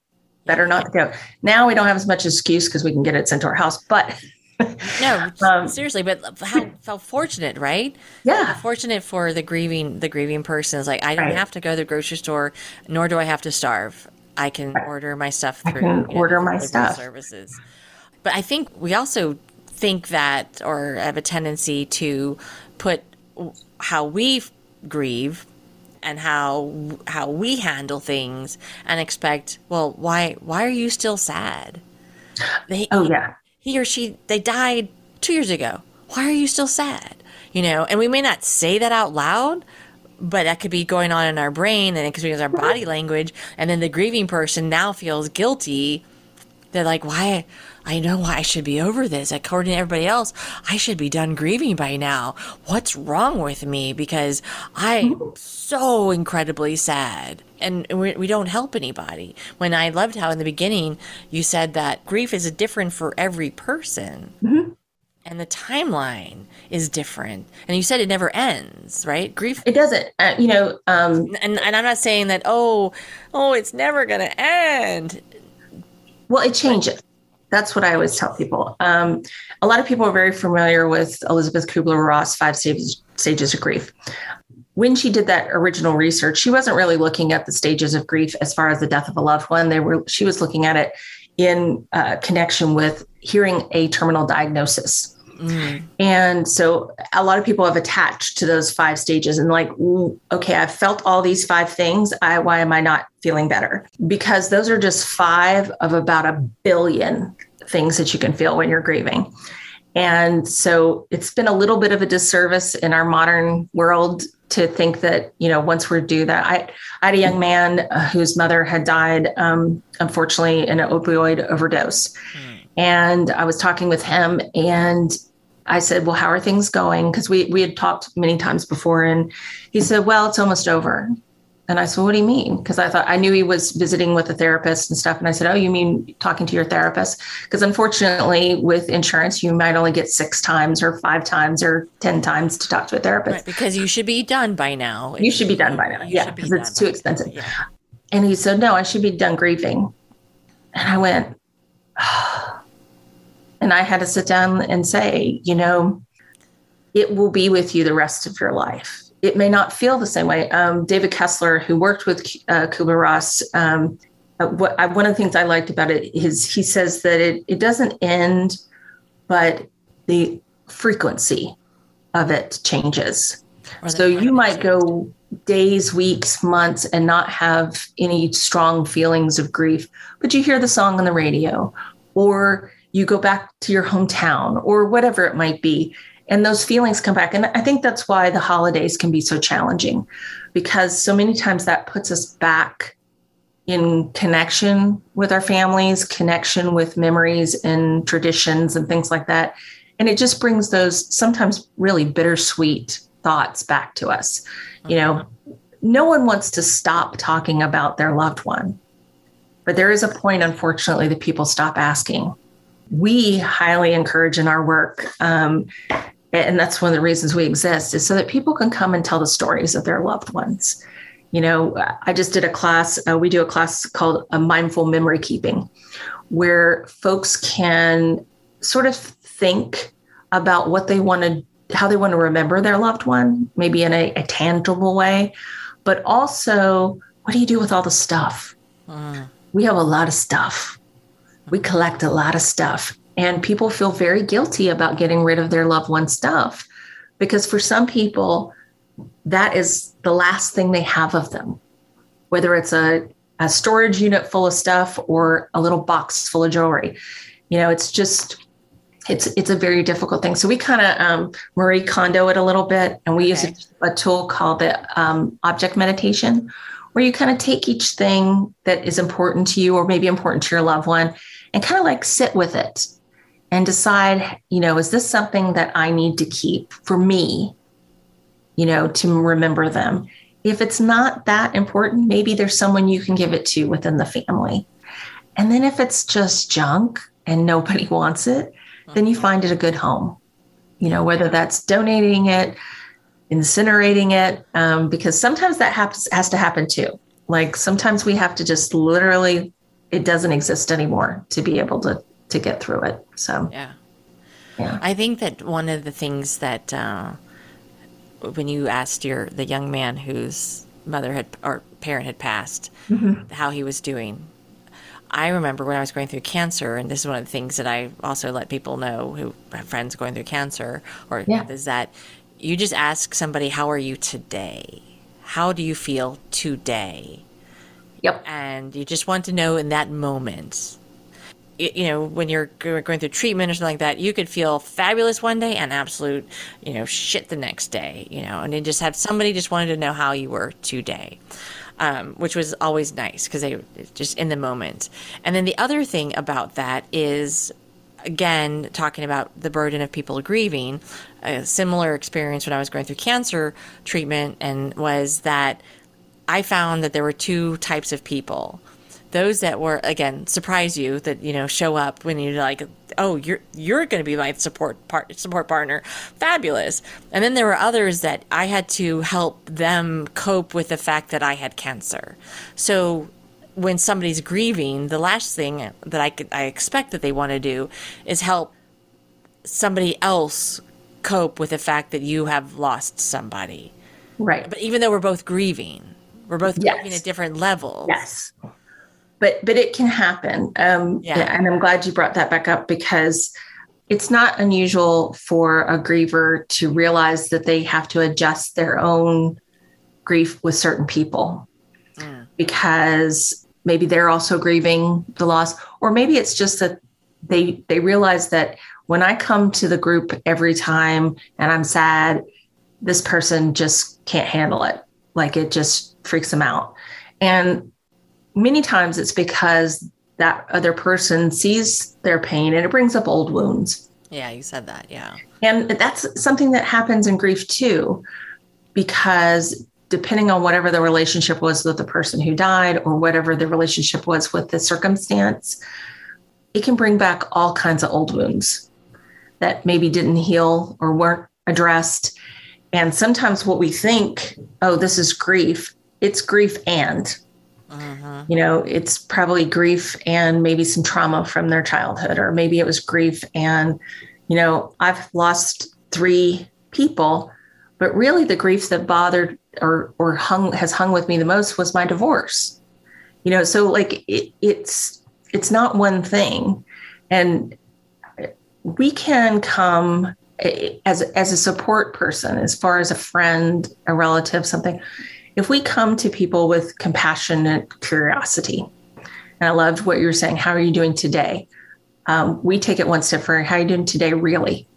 better not to go. Now we don't have as much excuse because we can get it sent to our house. But No, Um, seriously, but how, how fortunate, right? yeah, Fortunate for the grieving the grieving person is like I don't Right. have to go to the grocery store, nor do I have to starve. I can order my stuff I through can you know, order my stuff. services. But I think we also think that or have a tendency to put how we grieve and how how we handle things and expect well why why are you still sad? They, oh yeah, he or she they died two years ago. Why are you still sad? You know and we may not say that out loud but that could be going on in our brain and it could be our body language. And then the grieving person now feels guilty. They're like why i know why i should be over this. According to everybody else i should be done grieving by now. What's wrong with me? Because i'm so incredibly sad. And we, we don't help anybody. When i loved how in the beginning you said that grief is different for every person. And the timeline is different. And you said it never ends right? Grief it doesn't. Uh, you know, um, and, and i'm not saying that oh oh it's never gonna end. Well, it changes. That's what I always tell people. Um, a lot of people are very familiar with Elisabeth Kubler Ross, Five stages, stages of Grief. When she did that original research, she wasn't really looking at the stages of grief as far as the death of a loved one. They were she was looking at it in uh, connection with hearing a terminal diagnosis. And so a lot of people have attached to those five stages and like, okay, I've felt all these five things. I, why am I not feeling better? Because those are just five of about a billion things that you can feel when you're grieving. And so it's been a little bit of a disservice in our modern world to think that, you know, once we do that, I, I had a young man uh, whose mother had died, um, unfortunately, in an opioid overdose. And I was talking with him and I said, Well, how are things going? Because we, we had talked many times before. And he said, Well, it's almost over. And I said, What do you mean? Because I thought I knew he was visiting with a therapist and stuff. And I said, Oh, you mean talking to your therapist? Because unfortunately, with insurance, you might only get six times or five times or 10 times to talk to a therapist. right because you should be done by now You should be done by now. You Yeah, be because it's too expensive. yeah. And he said, No, I should be done grieving. And I went, ah. And I had to sit down and say, You know, it will be with you the rest of your life. It may not feel the same way. Um, David Kessler, who worked with uh, Kubler Ross, um, uh, what I, one of the things I liked about it is he says that it, it doesn't end, but the frequency of it changes. So you might go days, weeks, months, and not have any strong feelings of grief, but you hear the song on the radio, or you go back to your hometown, or whatever it might be. And those feelings come back. And I think that's why the holidays can be so challenging because so many times that puts us back in connection with our families, connection with memories and traditions and things like that. And it just brings those sometimes really bittersweet thoughts back to us. You know, mm-hmm. no one wants to stop talking about their loved one, but there is a point, unfortunately, that people stop asking. We highly encourage in our work, um, and that's one of the reasons we exist, is so that people can come and tell the stories of their loved ones. You know, I just did a class, uh, we do a class called a mindful memory keeping, where folks can sort of think about what they want to how they want to remember their loved one, maybe in a, a tangible way, but also what do you do with all the stuff? Mm. We have a lot of stuff. We collect a lot of stuff, and people feel very guilty about getting rid of their loved one stuff because for some people, that is the last thing they have of them, whether it's a, a storage unit full of stuff or a little box full of jewelry. You know, it's just it's it's a very difficult thing. So we kind of um, Marie Kondo it a little bit, and we okay. use a, a, tool called the um, object meditation, where you kind of take each thing that is important to you, or maybe important to your loved one, and kind of like sit with it and decide, you know, is this something that I need to keep for me, you know, to remember them. If it's not that important, maybe there's someone you can give it to within the family. And then if it's just junk and nobody wants it, then you find it a good home. You know, whether that's donating it, incinerating it, um, because sometimes that happens has to happen too. Like sometimes we have to just literally, it doesn't exist anymore to be able to to get through it. So yeah, yeah. I think that one of the things that uh, when you asked your the young man whose mother had or parent had passed, mm-hmm. how he was doing, I remember when I was going through cancer, and this is one of the things that I also let people know who have friends going through cancer, or yeah. is that you just ask somebody, How are you today? How do you feel today? Yep. And you just want to know in that moment. You know, when you're going through treatment or something like that, you could feel fabulous one day and absolute, you know, shit the next day, you know, and then just have somebody just wanted to know how you were today um, which was always nice because they just in the moment. And then the other thing about that is again talking about the burden of people grieving a similar experience when i was going through cancer treatment and was that i found that there were two types of people. Those that were again surprise you that you know show up when you're like oh you're you're going to be my support part support partner. Fabulous. And then there were others that i had to help them cope with the fact that i had cancer. So when somebody's grieving the last thing that i could i expect that they want to do is help somebody else cope with the fact that you have lost somebody. Right. But even though we're both grieving we're both yes. grieving at different levels yes but but it can happen. Um, yeah. And I'm glad you brought that back up because it's not unusual for a griever to realize that they have to adjust their own grief with certain people mm. because maybe they're also grieving the loss or maybe it's just that they they realize that when i come to the group every time and i'm sad this person just can't handle it like it just freaks them out and many times it's because that other person sees their pain and it brings up old wounds. Yeah, you said that. Yeah. And that's something that happens in grief too, because depending on whatever the relationship was with the person who died or whatever the relationship was with the circumstance, it can bring back all kinds of old wounds that maybe didn't heal or weren't addressed. And sometimes what we think, oh, this is grief, it's grief and uh-huh. You know, it's probably grief and maybe some trauma from their childhood, or maybe it was grief and, you know, I've lost three people, but really the grief that bothered or or hung has hung with me the most was my divorce. You know, so like it, it's it's not one thing, and we can come as as a support person, as far as a friend, a relative, something, if we come to people with compassionate curiosity, and I loved what you were saying. How are you doing today? Um, we take it one step further. How are you doing today, really?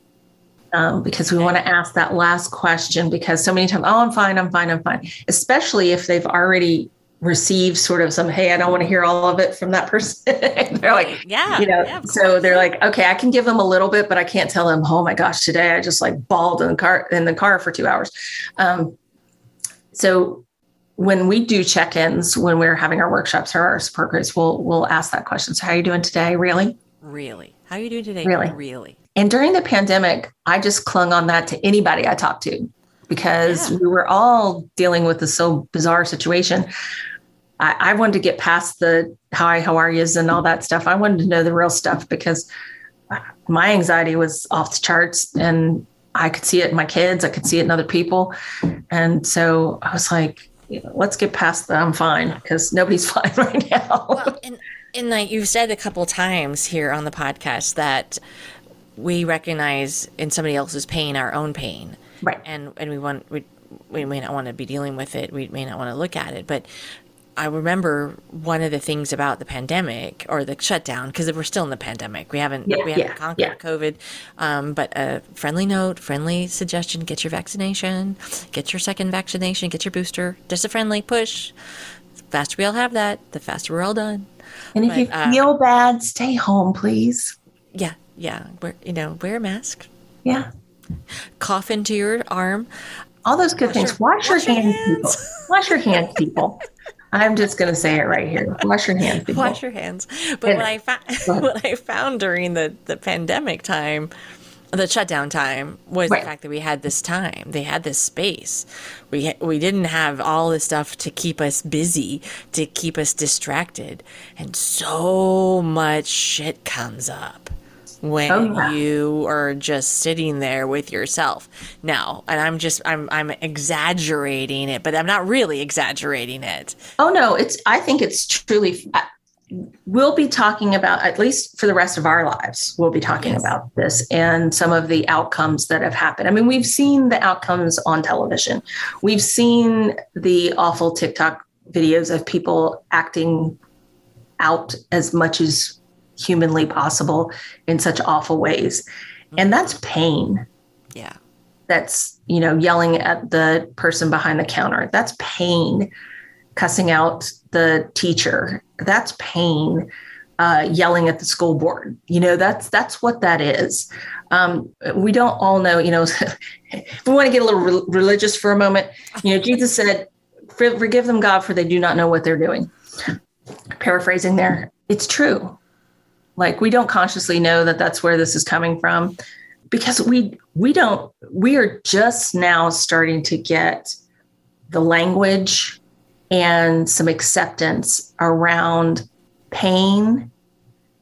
Um, because we want to ask that last question because so many times, oh, I'm fine, I'm fine, I'm fine. Especially if they've already received sort of some, hey, I don't want to hear all of it from that person. they're like, yeah, you know, yeah, so they're like, okay, I can give them a little bit, but I can't tell them, oh my gosh, today I just like bawled in the car in the car for two hours. Um, so when we do check-ins, when we're having our workshops or our support groups, we'll we'll ask that question. So how are you doing today? Really? Really? How are you doing today? Really? Really? And during the pandemic, I just clung on that to anybody I talked to because Yeah. we were all dealing with this so bizarre situation. I, I wanted to get past the hi, how are yous and all that stuff. I wanted to know the real stuff because my anxiety was off the charts and I could see it in my kids, I could see it in other people. And so I was like, you know, let's get past the I'm fine because nobody's fine right now. Well, and and like you've said a couple times here on the podcast that we recognize in somebody else's pain our own pain, right. and and we want we we may not want to be dealing with it. We may not want to look at it, but. I remember one of the things about the pandemic or the shutdown because we're still in the pandemic. We haven't Yeah, we haven't yeah, conquered yeah. COVID. Um, but a friendly note, friendly suggestion: get your vaccination, get your second vaccination, get your booster. Just a friendly push. The faster we all have that, the faster we're all done. And if But, you uh, feel bad, stay home, please. Yeah, yeah. Wear you know, wear a mask. Yeah. Cough into your arm. all those good Wash things. your- wash your wash your hands, hands. people. Wash your hands, people. I'm just going to say it right here. Wash your hands, people. Wash your hands. But And- what I found, Go what I found during the the pandemic time, the shutdown time, was Right. the fact that we had this time. They had this space. We ha- we didn't have all this stuff to keep us busy, to keep us distracted, and so much shit comes up when Oh, yeah. you are just sitting there with yourself now and i'm just i'm i'm exaggerating it but i'm not really exaggerating it Oh no, it's. I think it's truly. We'll be talking about at least for the rest of our lives. We'll be talking Yes. about this and some of the outcomes that have happened. I mean, we've seen the outcomes on television. We've seen the awful TikTok videos of people acting out as much as humanly possible in such awful ways, and that's pain. yeah. That's you know yelling at the person behind the counter. That's pain. Cussing out the teacher. That's pain. Uh, yelling at the school board. You know that's that's what that is. Um, we don't all know you know if we want to get a little re- religious for a moment. You know jesus said forgive them god for they do not know what they're doing. Paraphrasing there it's true like we don't consciously know that that's where this is coming from because we we don't we are just now starting to get the language and some acceptance around pain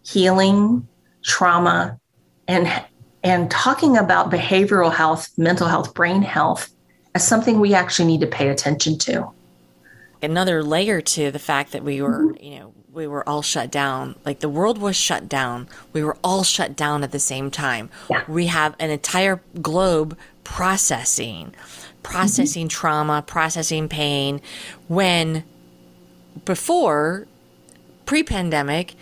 healing trauma and and talking about behavioral health mental health brain health as something we actually need to pay attention to. Another layer to the fact that we were, mm-hmm. you know, we were all shut down. Like the world was shut down. We were all shut down at the same time. Yeah. We have an entire globe processing, processing mm-hmm. trauma, processing pain when before pre-pandemic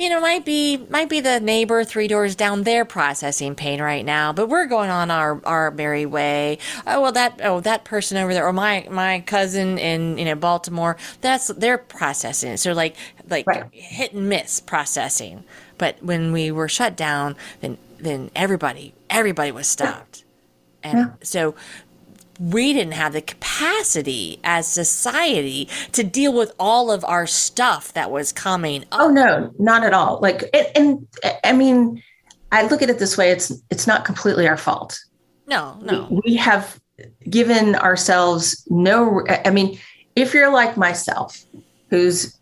you know might be might be the neighbor three doors down there processing pain right now but we're going on our our merry way. Oh well that oh that person over there or my my cousin in you know baltimore that's they're processing. It so like like Right. hit and miss processing. But when we were shut down then then everybody everybody was stopped. And Yeah. so we didn't have the capacity as society to deal with all of our stuff that was coming up. Oh no, not at all. Like, and, and I mean, I look at it this way: it's it's not completely our fault. No, no. We have given ourselves no. I mean, if you're like myself, who's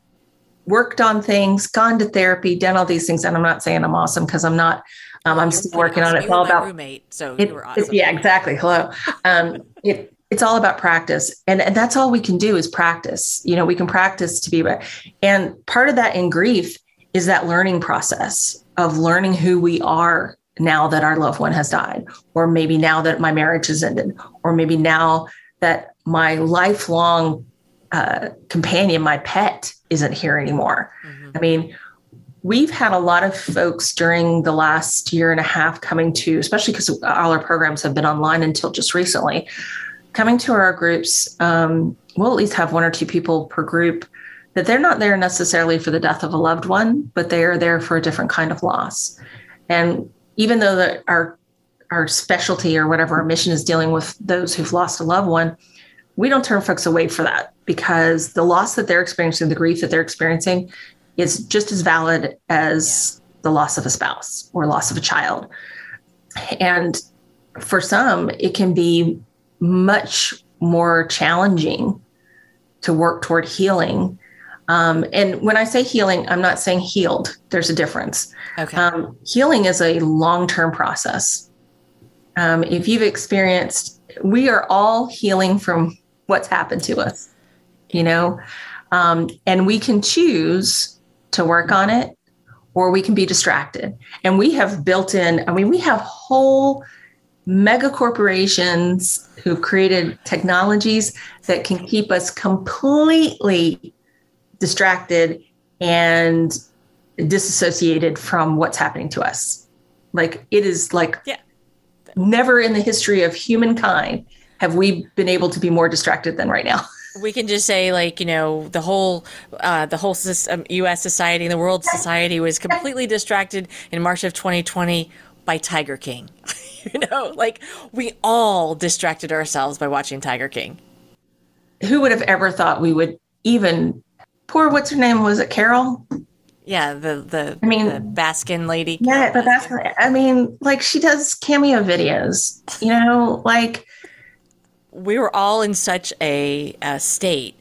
worked on things, gone to therapy, done all these things, and I'm not saying I'm awesome because I'm not. Um, I'm still working on it. It's all about roommate, so it, you were it- yeah, exactly. Hello. Um, it, it's all about practice, and, and that's all we can do is practice. You know, we can practice to be better. And part of that in grief is that learning process of learning who we are now that our loved one has died, or maybe now that my marriage has ended, or maybe now that my lifelong uh, companion, my pet, isn't here anymore. Mm-hmm. I mean, we've had a lot of folks during the last year and a half coming to, especially because all our programs have been online until just recently, coming to our groups. Um, we'll at least have one or two people per group that they're not there necessarily for the death of a loved one, but they are there for a different kind of loss. And even though the, our our specialty or whatever our mission is dealing with those who've lost a loved one, we don't turn folks away for that because the loss that they're experiencing, the grief that they're experiencing, is just as valid as yeah. the loss of a spouse or loss of a child. And for some, it can be much more challenging to work toward healing. Um, and when I say healing, I'm not saying healed. There's a difference. Okay. Um, healing is a long term process. Um, if you've experienced, we are all healing from what's happened to us, you know? Um, and we can choose to work on it or we can be distracted. And we have built in, I mean, we have whole mega corporations who've created technologies that can keep us completely distracted and disassociated from what's happening to us. Like it is like yeah. never in the history of humankind have we been able to be more distracted than right now? We can just say, like you know, the whole uh, the whole system, U.S. society and the world society was completely distracted in March of 2020 by Tiger King. you know, like we all distracted ourselves by watching Tiger King. Who would have ever thought we would even poor what's her name was it Carole? Yeah, the the I mean the Baskin lady. Yeah, the Baskin. I mean, like she does cameo videos. You know, like we were all in such a, a state.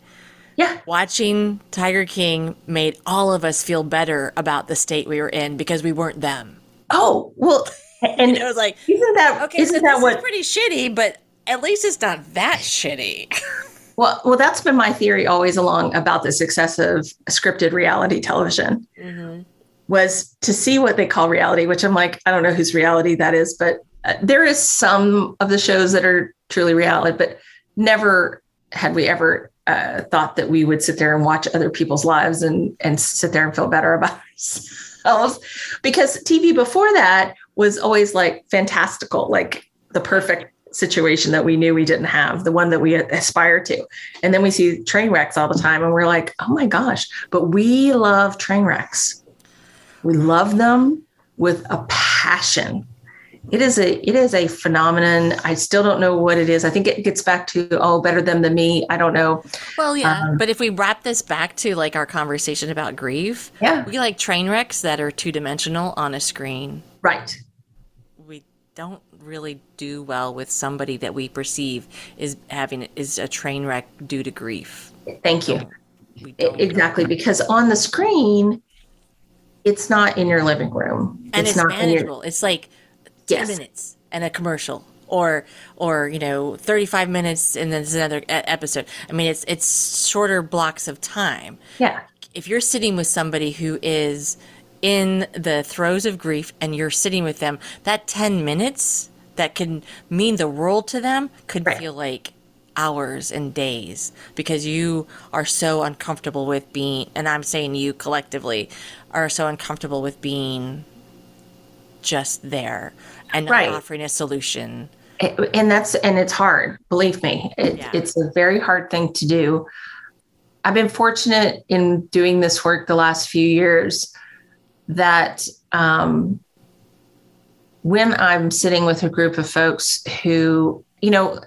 Yeah. Watching Tiger King made all of us feel better about the state we were in because we weren't them. Oh, well, and it was like, isn't that, okay, isn't so that what, pretty shitty, but at least it's not that shitty. well, well, that's been my theory always along about this excessive scripted reality television mm-hmm. was to see what they call reality, which I'm like, I don't know whose reality that is, but uh, there is some of the shows that are truly reality, but never had we ever uh, thought that we would sit there and watch other people's lives and and sit there and feel better about ourselves because TV before that was always like fantastical, like the perfect situation that we knew we didn't have, the one that we aspire to. And then we see train wrecks all the time and we're like, oh my gosh, but we love train wrecks. We love them with a passion it is a it is a phenomenon. I still don't know what it is. I think it gets back to oh better them than me. I don't know. Well yeah um, but if we wrap this back to like our conversation about grief yeah. we like train wrecks that are two-dimensional on a screen. Right. We don't really do well with somebody that we perceive is having is a train wreck due to grief. Thank you. Exactly because on the screen it's not in your living room. And it's, it's not manageable your, it's like 10 yes. minutes and a commercial or or you know 35 minutes and then there's another episode i mean it's it's shorter blocks of time yeah if you're sitting with somebody who is in the throes of grief and you're sitting with them that 10 minutes that can mean the world to them could right. feel like hours and days because you are so uncomfortable with being and i'm saying you collectively are so uncomfortable with being just there and right. offering a solution. And that's and it's hard. Believe me, it, yeah. it's a very hard thing to do. I've been fortunate in doing this work the last few years that um, when I'm sitting with a group of folks who, you know,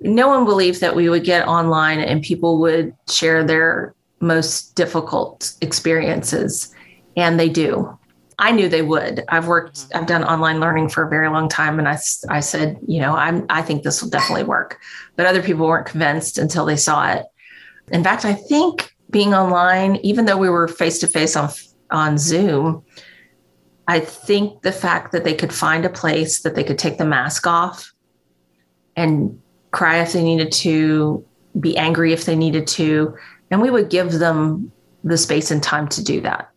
no one believed that we would get online and people would share their most difficult experiences, and they do. I knew they would. I've worked, mm-hmm. I've done online learning for a very long time. And I, I said, you know, I'm, I think this will definitely work. But other people weren't convinced until they saw it. In fact, I think being online, even though we were face to face on, on Zoom, I think the fact that they could find a place that they could take the mask off and cry if they needed to, be angry if they needed to, and we would give them the space and time to do that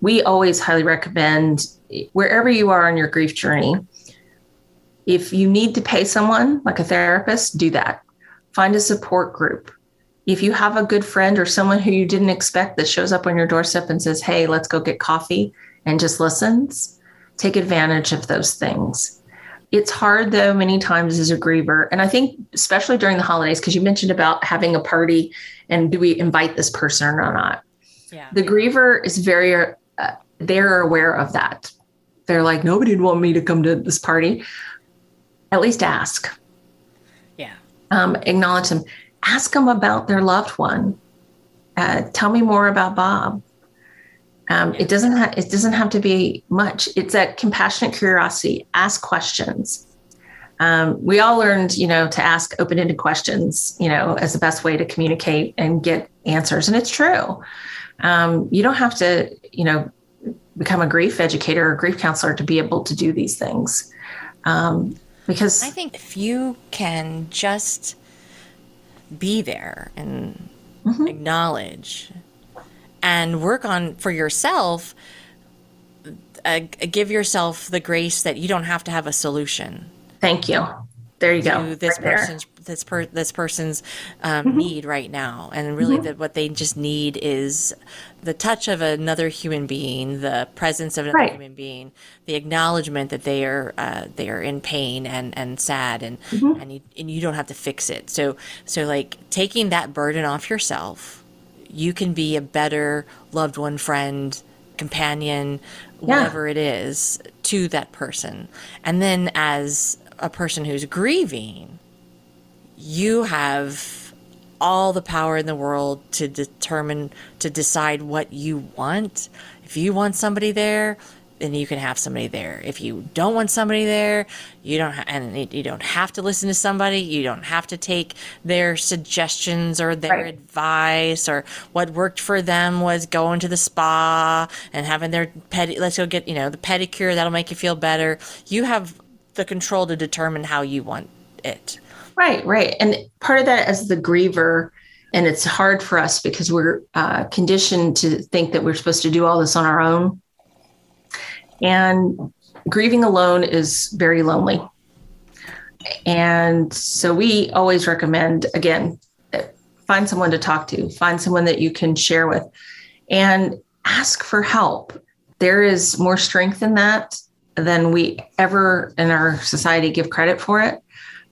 we always highly recommend wherever you are on your grief journey, if you need to pay someone like a therapist, do that. Find a support group. If you have a good friend or someone who you didn't expect that shows up on your doorstep and says, Hey, let's go get coffee and just listens, take advantage of those things. It's hard though, many times as a griever. And I think, especially during the holidays, because you mentioned about having a party and do we invite this person or not? Yeah. The griever is very, they're aware of that. They're like, nobody would want me to come to this party. At least ask. Yeah. Um, acknowledge them. Ask them about their loved one. Uh, tell me more about Bob. Um, it doesn't ha- it doesn't have to be much. It's that compassionate curiosity. Ask questions. Um, we all learned, you know, to ask open-ended questions, you know, as the best way to communicate and get answers. And it's true. Um, you don't have to, you know, become a grief educator or grief counselor to be able to do these things. Um, because I think if you can just be there and mm-hmm. acknowledge and work on for yourself, uh, give yourself the grace that you don't have to have a solution. Thank you. There you go. This right person's. This per this person's um, mm-hmm. need right now, and really, mm-hmm. that what they just need is the touch of another human being, the presence of another right. human being, the acknowledgement that they are uh, they are in pain and and sad, and mm-hmm. and you, and you don't have to fix it. So so like taking that burden off yourself, you can be a better loved one, friend, companion, whatever yeah. it is to that person, and then as a person who's grieving, you have all the power in the world to determine, to decide what you want. If you want somebody there, then you can have somebody there. If you don't want somebody there, you don't ha- and you don't have to listen to somebody. You don't have to take their suggestions or their right. advice or what worked for them was going to the spa and having their pedi let's go get, you know, the pedicure that'll make you feel better. You have the control to determine how you want it. Right, right. And part of that as the griever, and it's hard for us because we're uh, conditioned to think that we're supposed to do all this on our own. And grieving alone is very lonely. And so we always recommend, again, find someone to talk to, find someone that you can share with, and ask for help. There is more strength in that than we ever in our society give credit for it.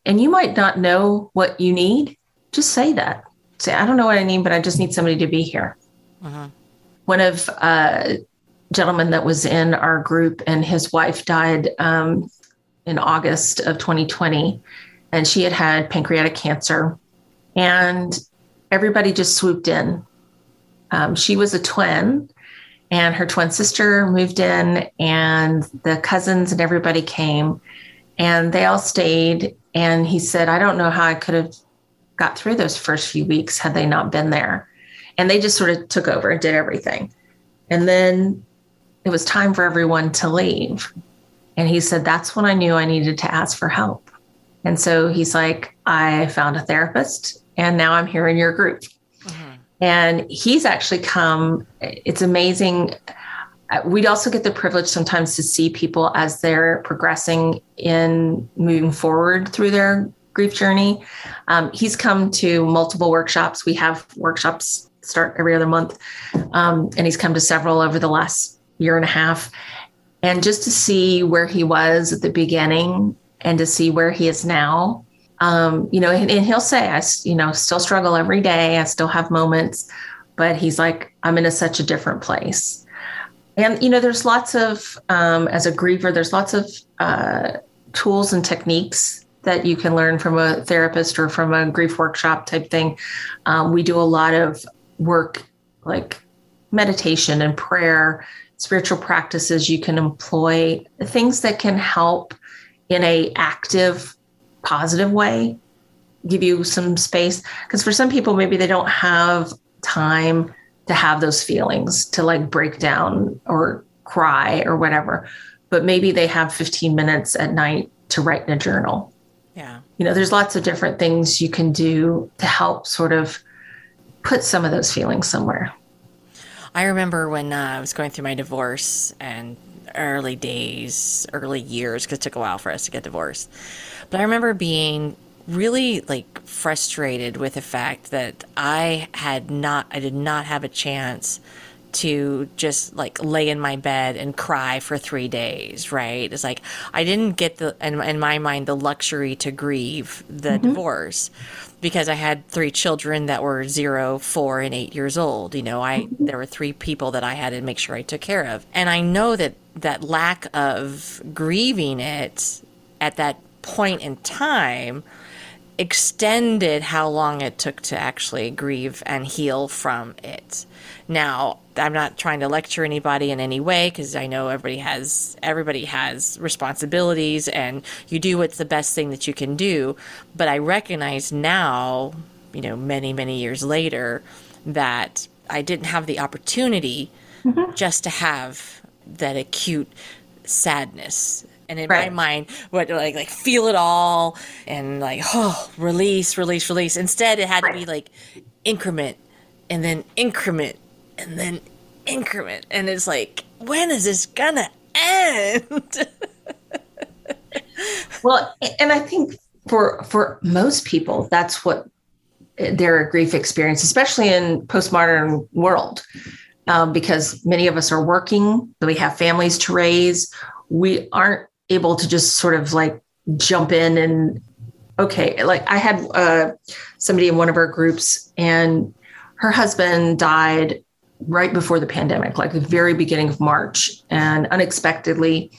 And you might not know what you need. Just say that. Say, I don't know what I need, but I just need somebody to be here. Uh-huh. One of uh, gentleman that was in our group and his wife died um, in August of 2020, and she had had pancreatic cancer, and everybody just swooped in. Um, she was a twin, and her twin sister moved in and the cousins and everybody came and they all stayed and he said i don't know how i could have got through those first few weeks had they not been there. And they just sort of took over and did everything. And then it was time for everyone to leave. And he said that's when i knew i needed to ask for help. And so he's like i found a therapist and now i'm here in your group. Mm-hmm. And he's actually come, it's amazing. We'd also get the privilege sometimes to see people as they're progressing in moving forward through their grief journey. Um, he's come to multiple workshops. We have workshops start every other month. Um, and he's come to several over the last year and a half. And just to see where he was at the beginning and to see where he is now um, you know, and, and he'll say, I, you know, still struggle every day. I still have moments, but he's like, I'm in a, such a different place. And, you know, there's lots of, um, as a griever, there's lots of uh, tools and techniques that you can learn from a therapist or from a grief workshop type thing. Um, we do a lot of work like meditation and prayer, spiritual practices you can employ, things that can help in a active positive way, give you some space. Because for some people, maybe they don't have time to have those feelings to like break down or cry or whatever. But maybe they have 15 minutes at night to write in a journal. Yeah. You know, there's lots of different things you can do to help sort of put some of those feelings somewhere. I remember when uh, I was going through my divorce and early days, early years, because it took a while for us to get divorced. But I remember being really like frustrated with the fact that I had not, I did not have a chance to just like lay in my bed and cry for three days, right? It's like I didn't get the, in, in my mind, the luxury to grieve the mm-hmm. divorce because I had three children that were zero, four, and eight years old. You know, I mm-hmm. there were three people that I had to make sure I took care of, and I know that that lack of grieving it at that point in time extended how long it took to actually grieve and heal from it. Now, I'm not trying to lecture anybody in any way because I know everybody has everybody has responsibilities and you do what's the best thing that you can do, but I recognize now, you know, many many years later that I didn't have the opportunity mm-hmm. just to have that acute sadness and in right. my mind what like like feel it all and like oh release release release instead it had right. to be like increment and then increment and then increment and it's like when is this gonna end well and i think for for most people that's what their grief experience especially in postmodern world um, because many of us are working we have families to raise we aren't able to just sort of like jump in and okay like i had uh, somebody in one of our groups and her husband died right before the pandemic like the very beginning of march and unexpectedly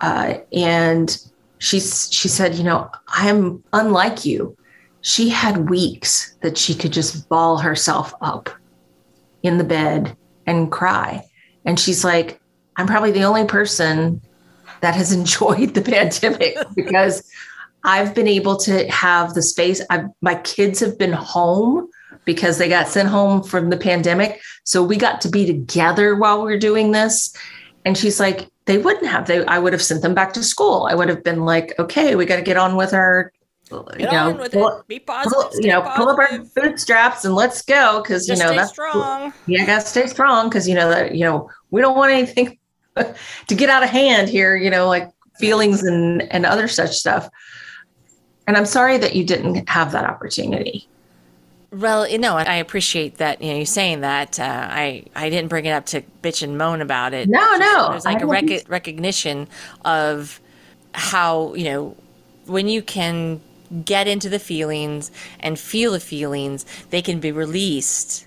uh, and she she said you know i'm unlike you. She had weeks that she could just ball herself up in the bed and cry. And she's like i'm probably the only person that has enjoyed the pandemic because I've been able to have the space. I've, my kids have been home because they got sent home from the pandemic. So we got to be together while we were doing this. And she's like, they wouldn't have. They, I would have sent them back to school. I would have been like, okay, we got to get on with our, get you know, pull, Be positive. Pull, you know, positive. pull up our bootstraps and let's go because you know that's strong. Yeah, got to stay strong because you know that you know we don't want anything to get out of hand here, you know, like feelings and, and other such stuff. And I'm sorry that you didn't have that opportunity. Well, you know, I appreciate that you know you saying that. Uh, I I didn't bring it up to bitch and moan about it. No, no, there's like a rec- recognition of how you know when you can get into the feelings and feel the feelings, they can be released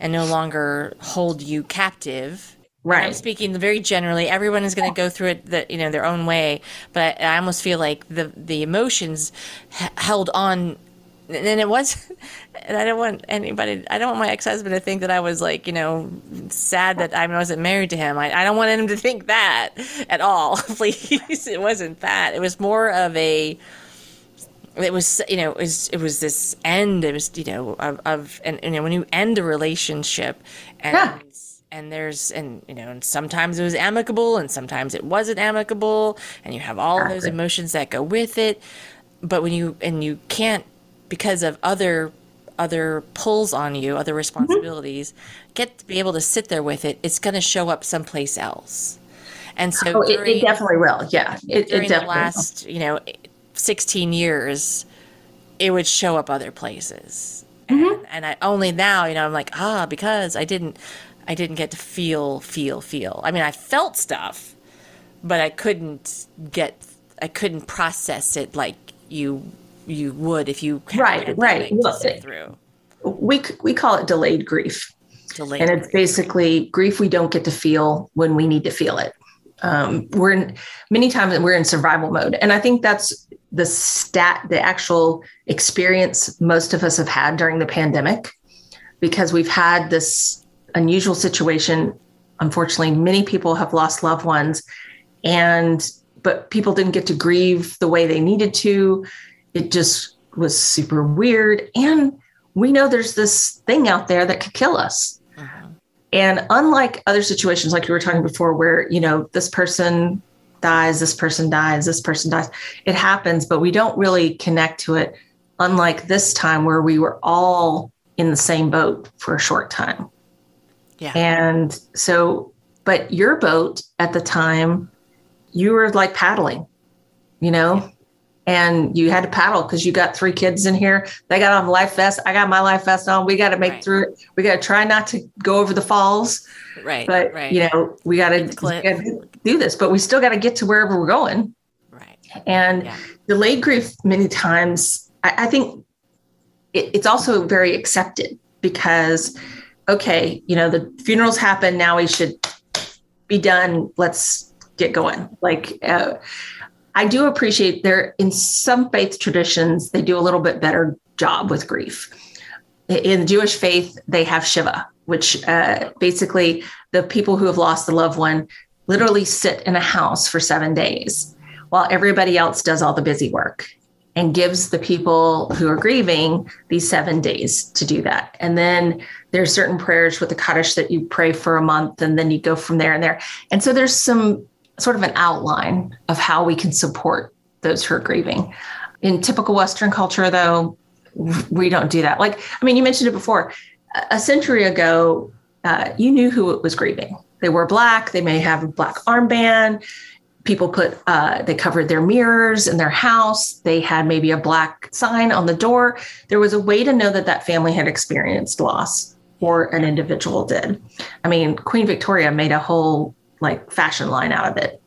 and no longer hold you captive Right. I'm speaking very generally. Everyone is going to go through it, the, you know, their own way. But I, almost feel like the the emotions h- held on, and it was. And I don't want anybody. I don't want my ex husband to think that I was like, you know, sad that I wasn't married to him. I, I don't want him to think that at all. Please, it wasn't that. It was more of a. It was, you know, it was, it was this end. It was, you know, of, of and you know, when you end a relationship, and. Yeah and there's and you know and sometimes it was amicable and sometimes it wasn't amicable and you have all of those emotions that go with it but when you and you can't because of other other pulls on you other mm-hmm. responsibilities mm-hmm. get to be able to sit there with it it's going to show up someplace else and so oh, during, it, it, definitely will yeah it, during it the last will. you know 16 years it would show up other places mm-hmm. and, and I only now you know I'm like ah because I didn't I didn't get to feel, feel, feel. I mean, I felt stuff, but I couldn't get, I couldn't process it like you you would if you right right well, through. We we call it delayed grief, delayed and it's grief. basically grief we don't get to feel when we need to feel it. Um, we're in many times we're in survival mode, and I think that's the stat, the actual experience most of us have had during the pandemic, because we've had this unusual situation. Unfortunately, many people have lost loved ones, and but people didn't get to grieve the way they needed to. It just was super weird. And we know there's this thing out there that could kill us. Uh-huh. And unlike other situations, like you were talking before, where, you know, this person dies, this person dies, this person dies, it happens, but we don't really connect to it. Unlike this time where we were all in the same boat for a short time. Yeah. And so, but your boat at the time, you were like paddling, you know, and you had to paddle because you got three kids in here. They got on life vest. I got my life vest on. We got to make Right. through it. We got to try not to go over the falls, Right. but right. you know, we got Hit the cliff. to do this, but we still got to get to wherever we're going. right. And Yeah. delayed grief, many times, I, I think it, it's also very accepted because, okay, you know, the funerals happen. Now we should be done. Let's get going. Like, uh, I do appreciate there in some faith traditions, they do a little bit better job with grief. In the Jewish faith, they have Shiva, which uh, basically the people who have lost a loved one literally sit in a house for seven days while everybody else does all the busy work and gives the people who are grieving these seven days to do that. And then there's certain prayers with the Kaddish that you pray for a month and then you go from there and there. And so there's some sort of an outline of how we can support those who are grieving. In typical Western culture, though, we don't do that. Like, I mean, you mentioned it before. A century ago, uh, you knew who was grieving. They were black. They may have a black armband. People put, uh, they covered their mirrors in their house. They had maybe a black sign on the door. There was a way to know that that family had experienced loss or an individual did. I mean, Queen Victoria made a whole like fashion line out of it.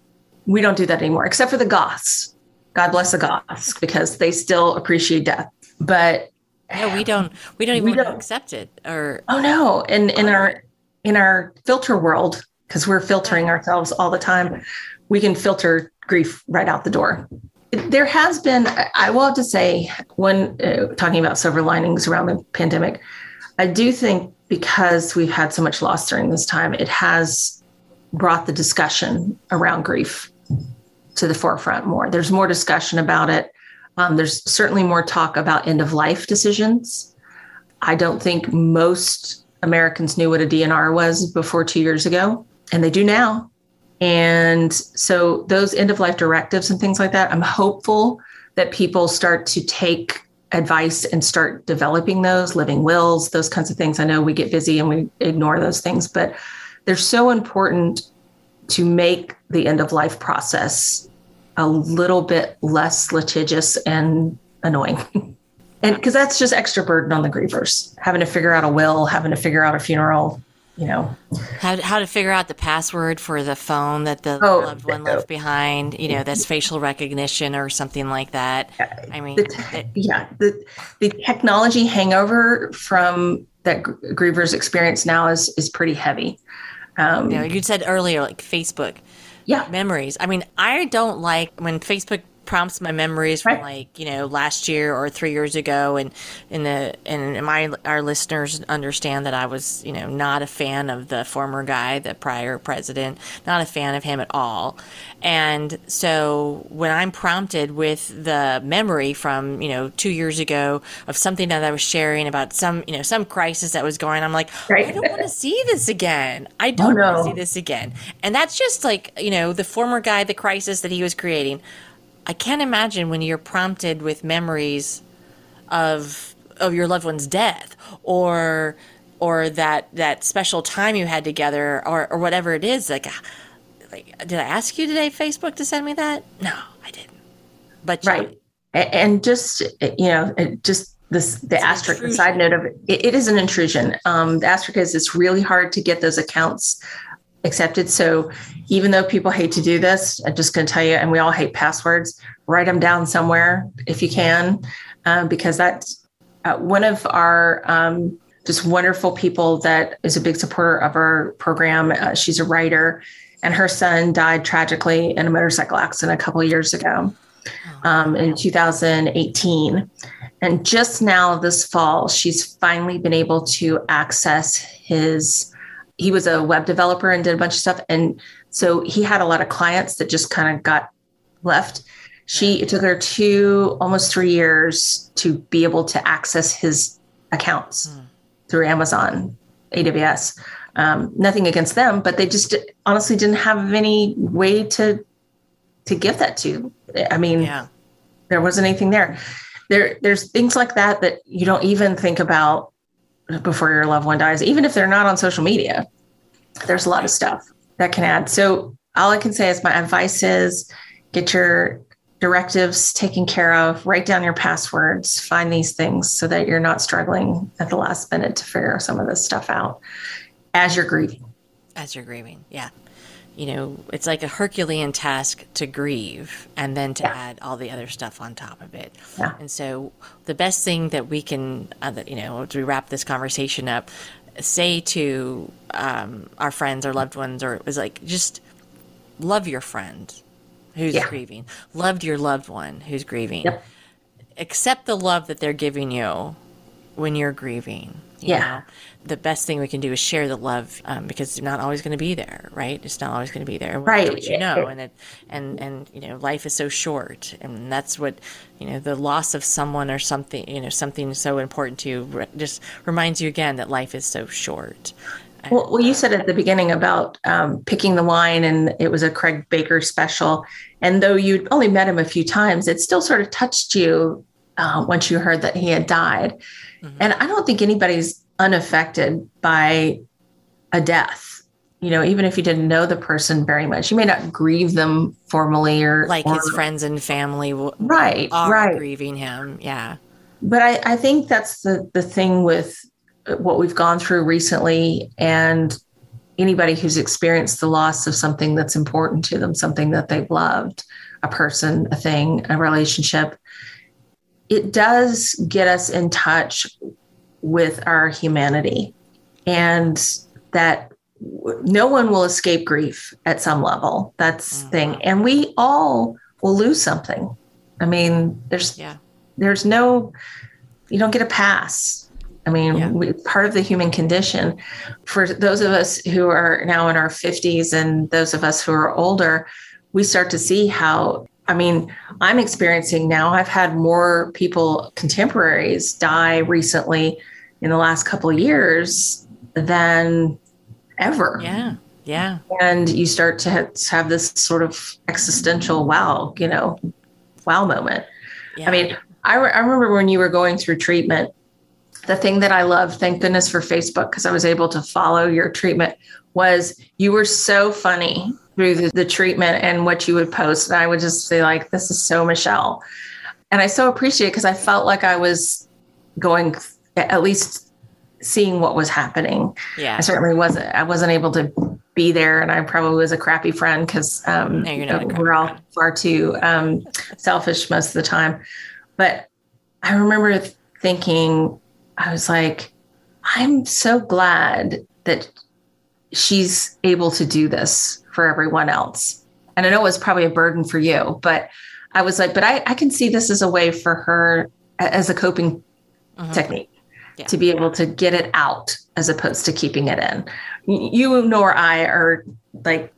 We don't do that anymore, except for the Goths. God bless the Goths because they still appreciate death. But No, we don't. We don't even We don't. accept it. Or Oh no! In in our in our filter world, because we're filtering ourselves all the time, we can filter grief right out the door. There has been, I- will have to say, when uh, talking about silver linings around the pandemic, I do think because we've had so much loss during this time, it has brought the discussion around grief to the forefront more. There's more discussion about it. Um, there's certainly more talk about end of life decisions. I don't think most Americans knew what a DNR was before two years ago, and they do now. And so, those end of life directives and things like that, I'm hopeful that people start to take advice and start developing those living wills, those kinds of things. I know we get busy and we ignore those things, but they're so important to make the end of life process a little bit less litigious and annoying. and because that's just extra burden on the grievers, having to figure out a will, having to figure out a funeral, you know. how how to figure out the password for the phone that the Oh, loved one no. left behind. You know, that's facial recognition or something like that. I mean, The te- it- yeah, the the technology hangover from that gr- grievers experience now is is pretty heavy. Um, you know, you said earlier, like Facebook. yeah, memories. I mean, I don't like when Facebook prompts my memories from like you know last year or three years ago, and in the and my our listeners understand that I was you know not a fan of the former guy, the prior president, not a fan of him at all. And so when I'm prompted with the memory from you know two years ago of something that I was sharing about some you know some crisis that was going, I'm like, Right. I don't want to see this again. I oh, don't want no. to see this again. And that's just like, you know, the former guy, the crisis that he was creating. I can't imagine when you're prompted with memories of of your loved one's death or or that that special time you had together or or whatever it is like like did I ask you today Facebook to send me that? No, I didn't. But right. A- And just you know, just this the asterisk, the side note of it, it, it is an intrusion. Um, the asterisk is it's really hard to get those accounts accepted. So even though people hate to do this, I'm just going to tell you, and we all hate passwords. Write them down somewhere if you can, um, because that's uh, one of our um, just wonderful people that is a big supporter of our program. Uh, she's a writer, and her son died tragically in a motorcycle accident a couple of years ago um, in 2018. And just now, this fall, she's finally been able to access his. He was a web developer and did a bunch of stuff. And so he had a lot of clients that just kind of got left. She it took her two almost three years to be able to access his accounts through Amazon, AWS. Um, nothing against them, but they just honestly didn't have any way to to give that to. I mean, yeah. there wasn't anything there. There, there's things like that that you don't even think about before your loved one dies, even if they're not on social media. there's a lot of stuff that can add. So all I can say is my advice is get your directives taken care of, write down your passwords, find these things so that you're not struggling at the last minute to figure some of this stuff out as you're grieving. As you're grieving, yeah. You know, it's like a Herculean task to grieve and then to yeah. add all the other stuff on top of it. Yeah. And so, the best thing that we can, uh, you know, as we wrap this conversation up, say to um, our friends or loved ones, or it was like just love your friend who's yeah. grieving, loved your loved one who's grieving. Yep. Accept the love that they're giving you when you're grieving. You yeah. Know? The best thing we can do is share the love um, because they're not always going to be there, right? It's not always going to be there, right? You know, and it, and and you know, life is so short, and that's what you know. The loss of someone or something, you know, something so important to you, just reminds you again that life is so short. Well, well, you said at the beginning about um, picking the wine, and it was a Craig Baker special. And though you'd only met him a few times, it still sort of touched you uh, once you heard that he had died. Mm-hmm. And I don't think anybody's unaffected by a death. You know, even if you didn't know the person very much, you may not grieve them formally or like or, his friends and family, right? Are right, grieving him. Yeah, but I, I think that's the the thing with what we've gone through recently and anybody who's experienced the loss of something that's important to them, something that they've loved, a person, a thing, a relationship, it does get us in touch with our humanity and that no one will escape grief at some level. That's mm-hmm. thing. And we all will lose something. I mean, there's yeah. there's no you don't get a pass I mean, yeah. we, part of the human condition. For those of us who are now in our 50s and those of us who are older, we start to see how, I mean, I'm experiencing now, I've had more people, contemporaries, die recently in the last couple of years than ever. Yeah. Yeah. And you start to have this sort of existential wow, you know, wow moment. Yeah. I mean, I, re- I remember when you were going through treatment the thing that I love, thank goodness for Facebook, because I was able to follow your treatment, was you were so funny through the, the, treatment and what you would post. And I would just say, like, this is so Michelle. And I so appreciate it because I felt like I was going at least seeing what was happening. Yeah. I certainly wasn't I wasn't able to be there and I probably was a crappy friend because um, no, we're all friend. far too um, selfish most of the time. But I remember thinking I was like, I'm so glad that she's able to do this for everyone else. And I know it was probably a burden for you, but I was like, but I, I can see this as a way for her as a coping uh-huh. technique yeah. to be able to get it out as opposed to keeping it in. You nor I are like,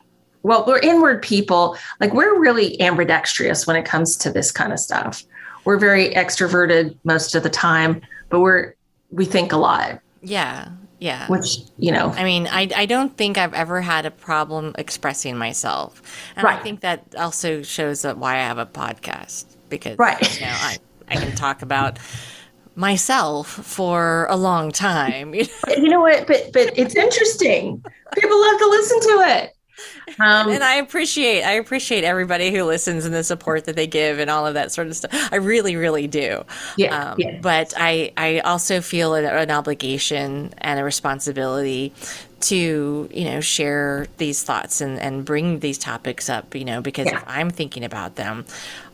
well, we're inward people. Like we're really ambidextrous when it comes to this kind of stuff. We're very extroverted most of the time, but we're we think a lot. Yeah. Yeah. Which, you know. I mean, I, I don't think I've ever had a problem expressing myself. And right. I think that also shows that why I have a podcast because right. you know, I, I can talk about myself for a long time. you know what? But but it's interesting. People love to listen to it. Um, and I appreciate I appreciate everybody who listens and the support that they give and all of that sort of stuff. I really, really do. Yeah. Um, yeah. But I I also feel an, an obligation and a responsibility to you know share these thoughts and and bring these topics up. You know because yeah. if I'm thinking about them.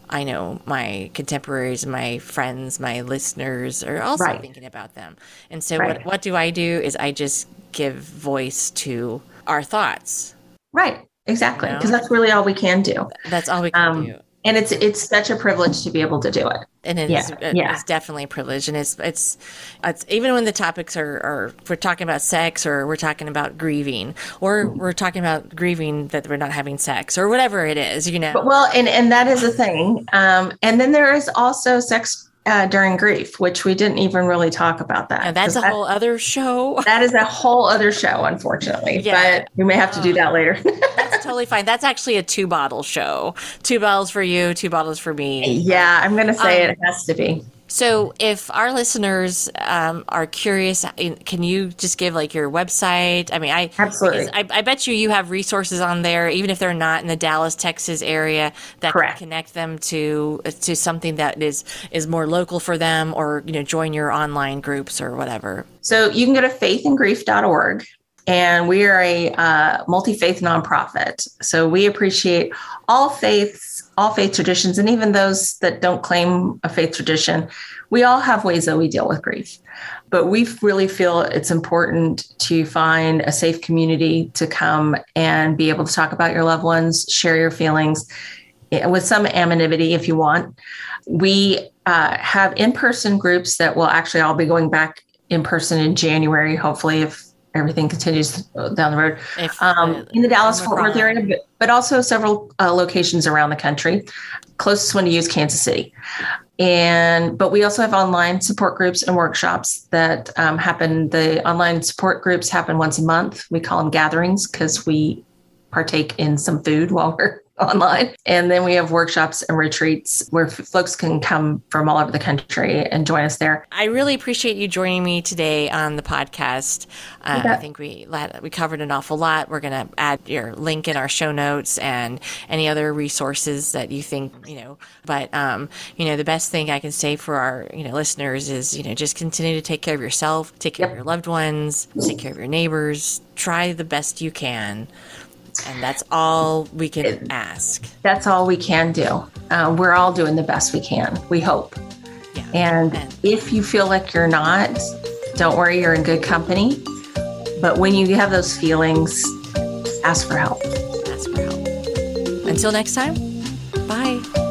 I know my contemporaries, my friends, my listeners are also right. thinking about them. And so, right. what, what do I do is I just give voice to our thoughts Right. Exactly. Because you know? that's really all we can do. That's all we can um, do. And it's it's such a privilege to be able to do it. And it yeah. Is, yeah. it's definitely a privilege. And it's it's it's even when the topics are, are we're talking about sex or we're talking about grieving or we're talking about grieving that we're not having sex or whatever it is, you know. But, well, and and that is a thing. Um, and then there is also sex uh, during grief, which we didn't even really talk about that. And that's a that, whole other show. That is a whole other show, unfortunately. Yeah. But we may have to do that later. that's totally fine. That's actually a two bottle show. Two bottles for you, two bottles for me. Yeah, I'm going to say um, it has to be. So, if our listeners um, are curious, can you just give like your website? I mean, I absolutely. I, I, bet you you have resources on there, even if they're not in the Dallas, Texas area, that Correct. can connect them to to something that is is more local for them, or you know, join your online groups or whatever. So you can go to faithandgrief.org and we are a uh, multi faith nonprofit. So we appreciate all faiths, all faith traditions, and even those that don't claim a faith tradition. We all have ways that we deal with grief, but we really feel it's important to find a safe community to come and be able to talk about your loved ones, share your feelings eh, with some anonymity if you want. We uh, have in person groups that will actually all be going back in person in January, hopefully, if everything continues down the road if, um, in the Dallas Fort Worth area, but, but also several uh, locations around the country. Closest one to use Kansas City. And but we also have online support groups and workshops that um, happen. The online support groups happen once a month. We call them gatherings because we partake in some food while we're online. And then we have workshops and retreats where folks can come from all over the country and join us there. I really appreciate you joining me today on the podcast. Uh, I think we we covered an awful lot. We're going to add your link in our show notes and any other resources that you think, you know, but um, you know, the best thing I can say for our, you know, listeners is, you know, just continue to take care of yourself, take care yep. of your loved ones, take care of your neighbors, try the best you can and that's all we can it, ask. That's all we can do. Uh, we're all doing the best we can. We hope. Yeah. And, and if you feel like you're not, don't worry, you're in good company. But when you have those feelings, ask for help. Ask for help. Until next time, bye.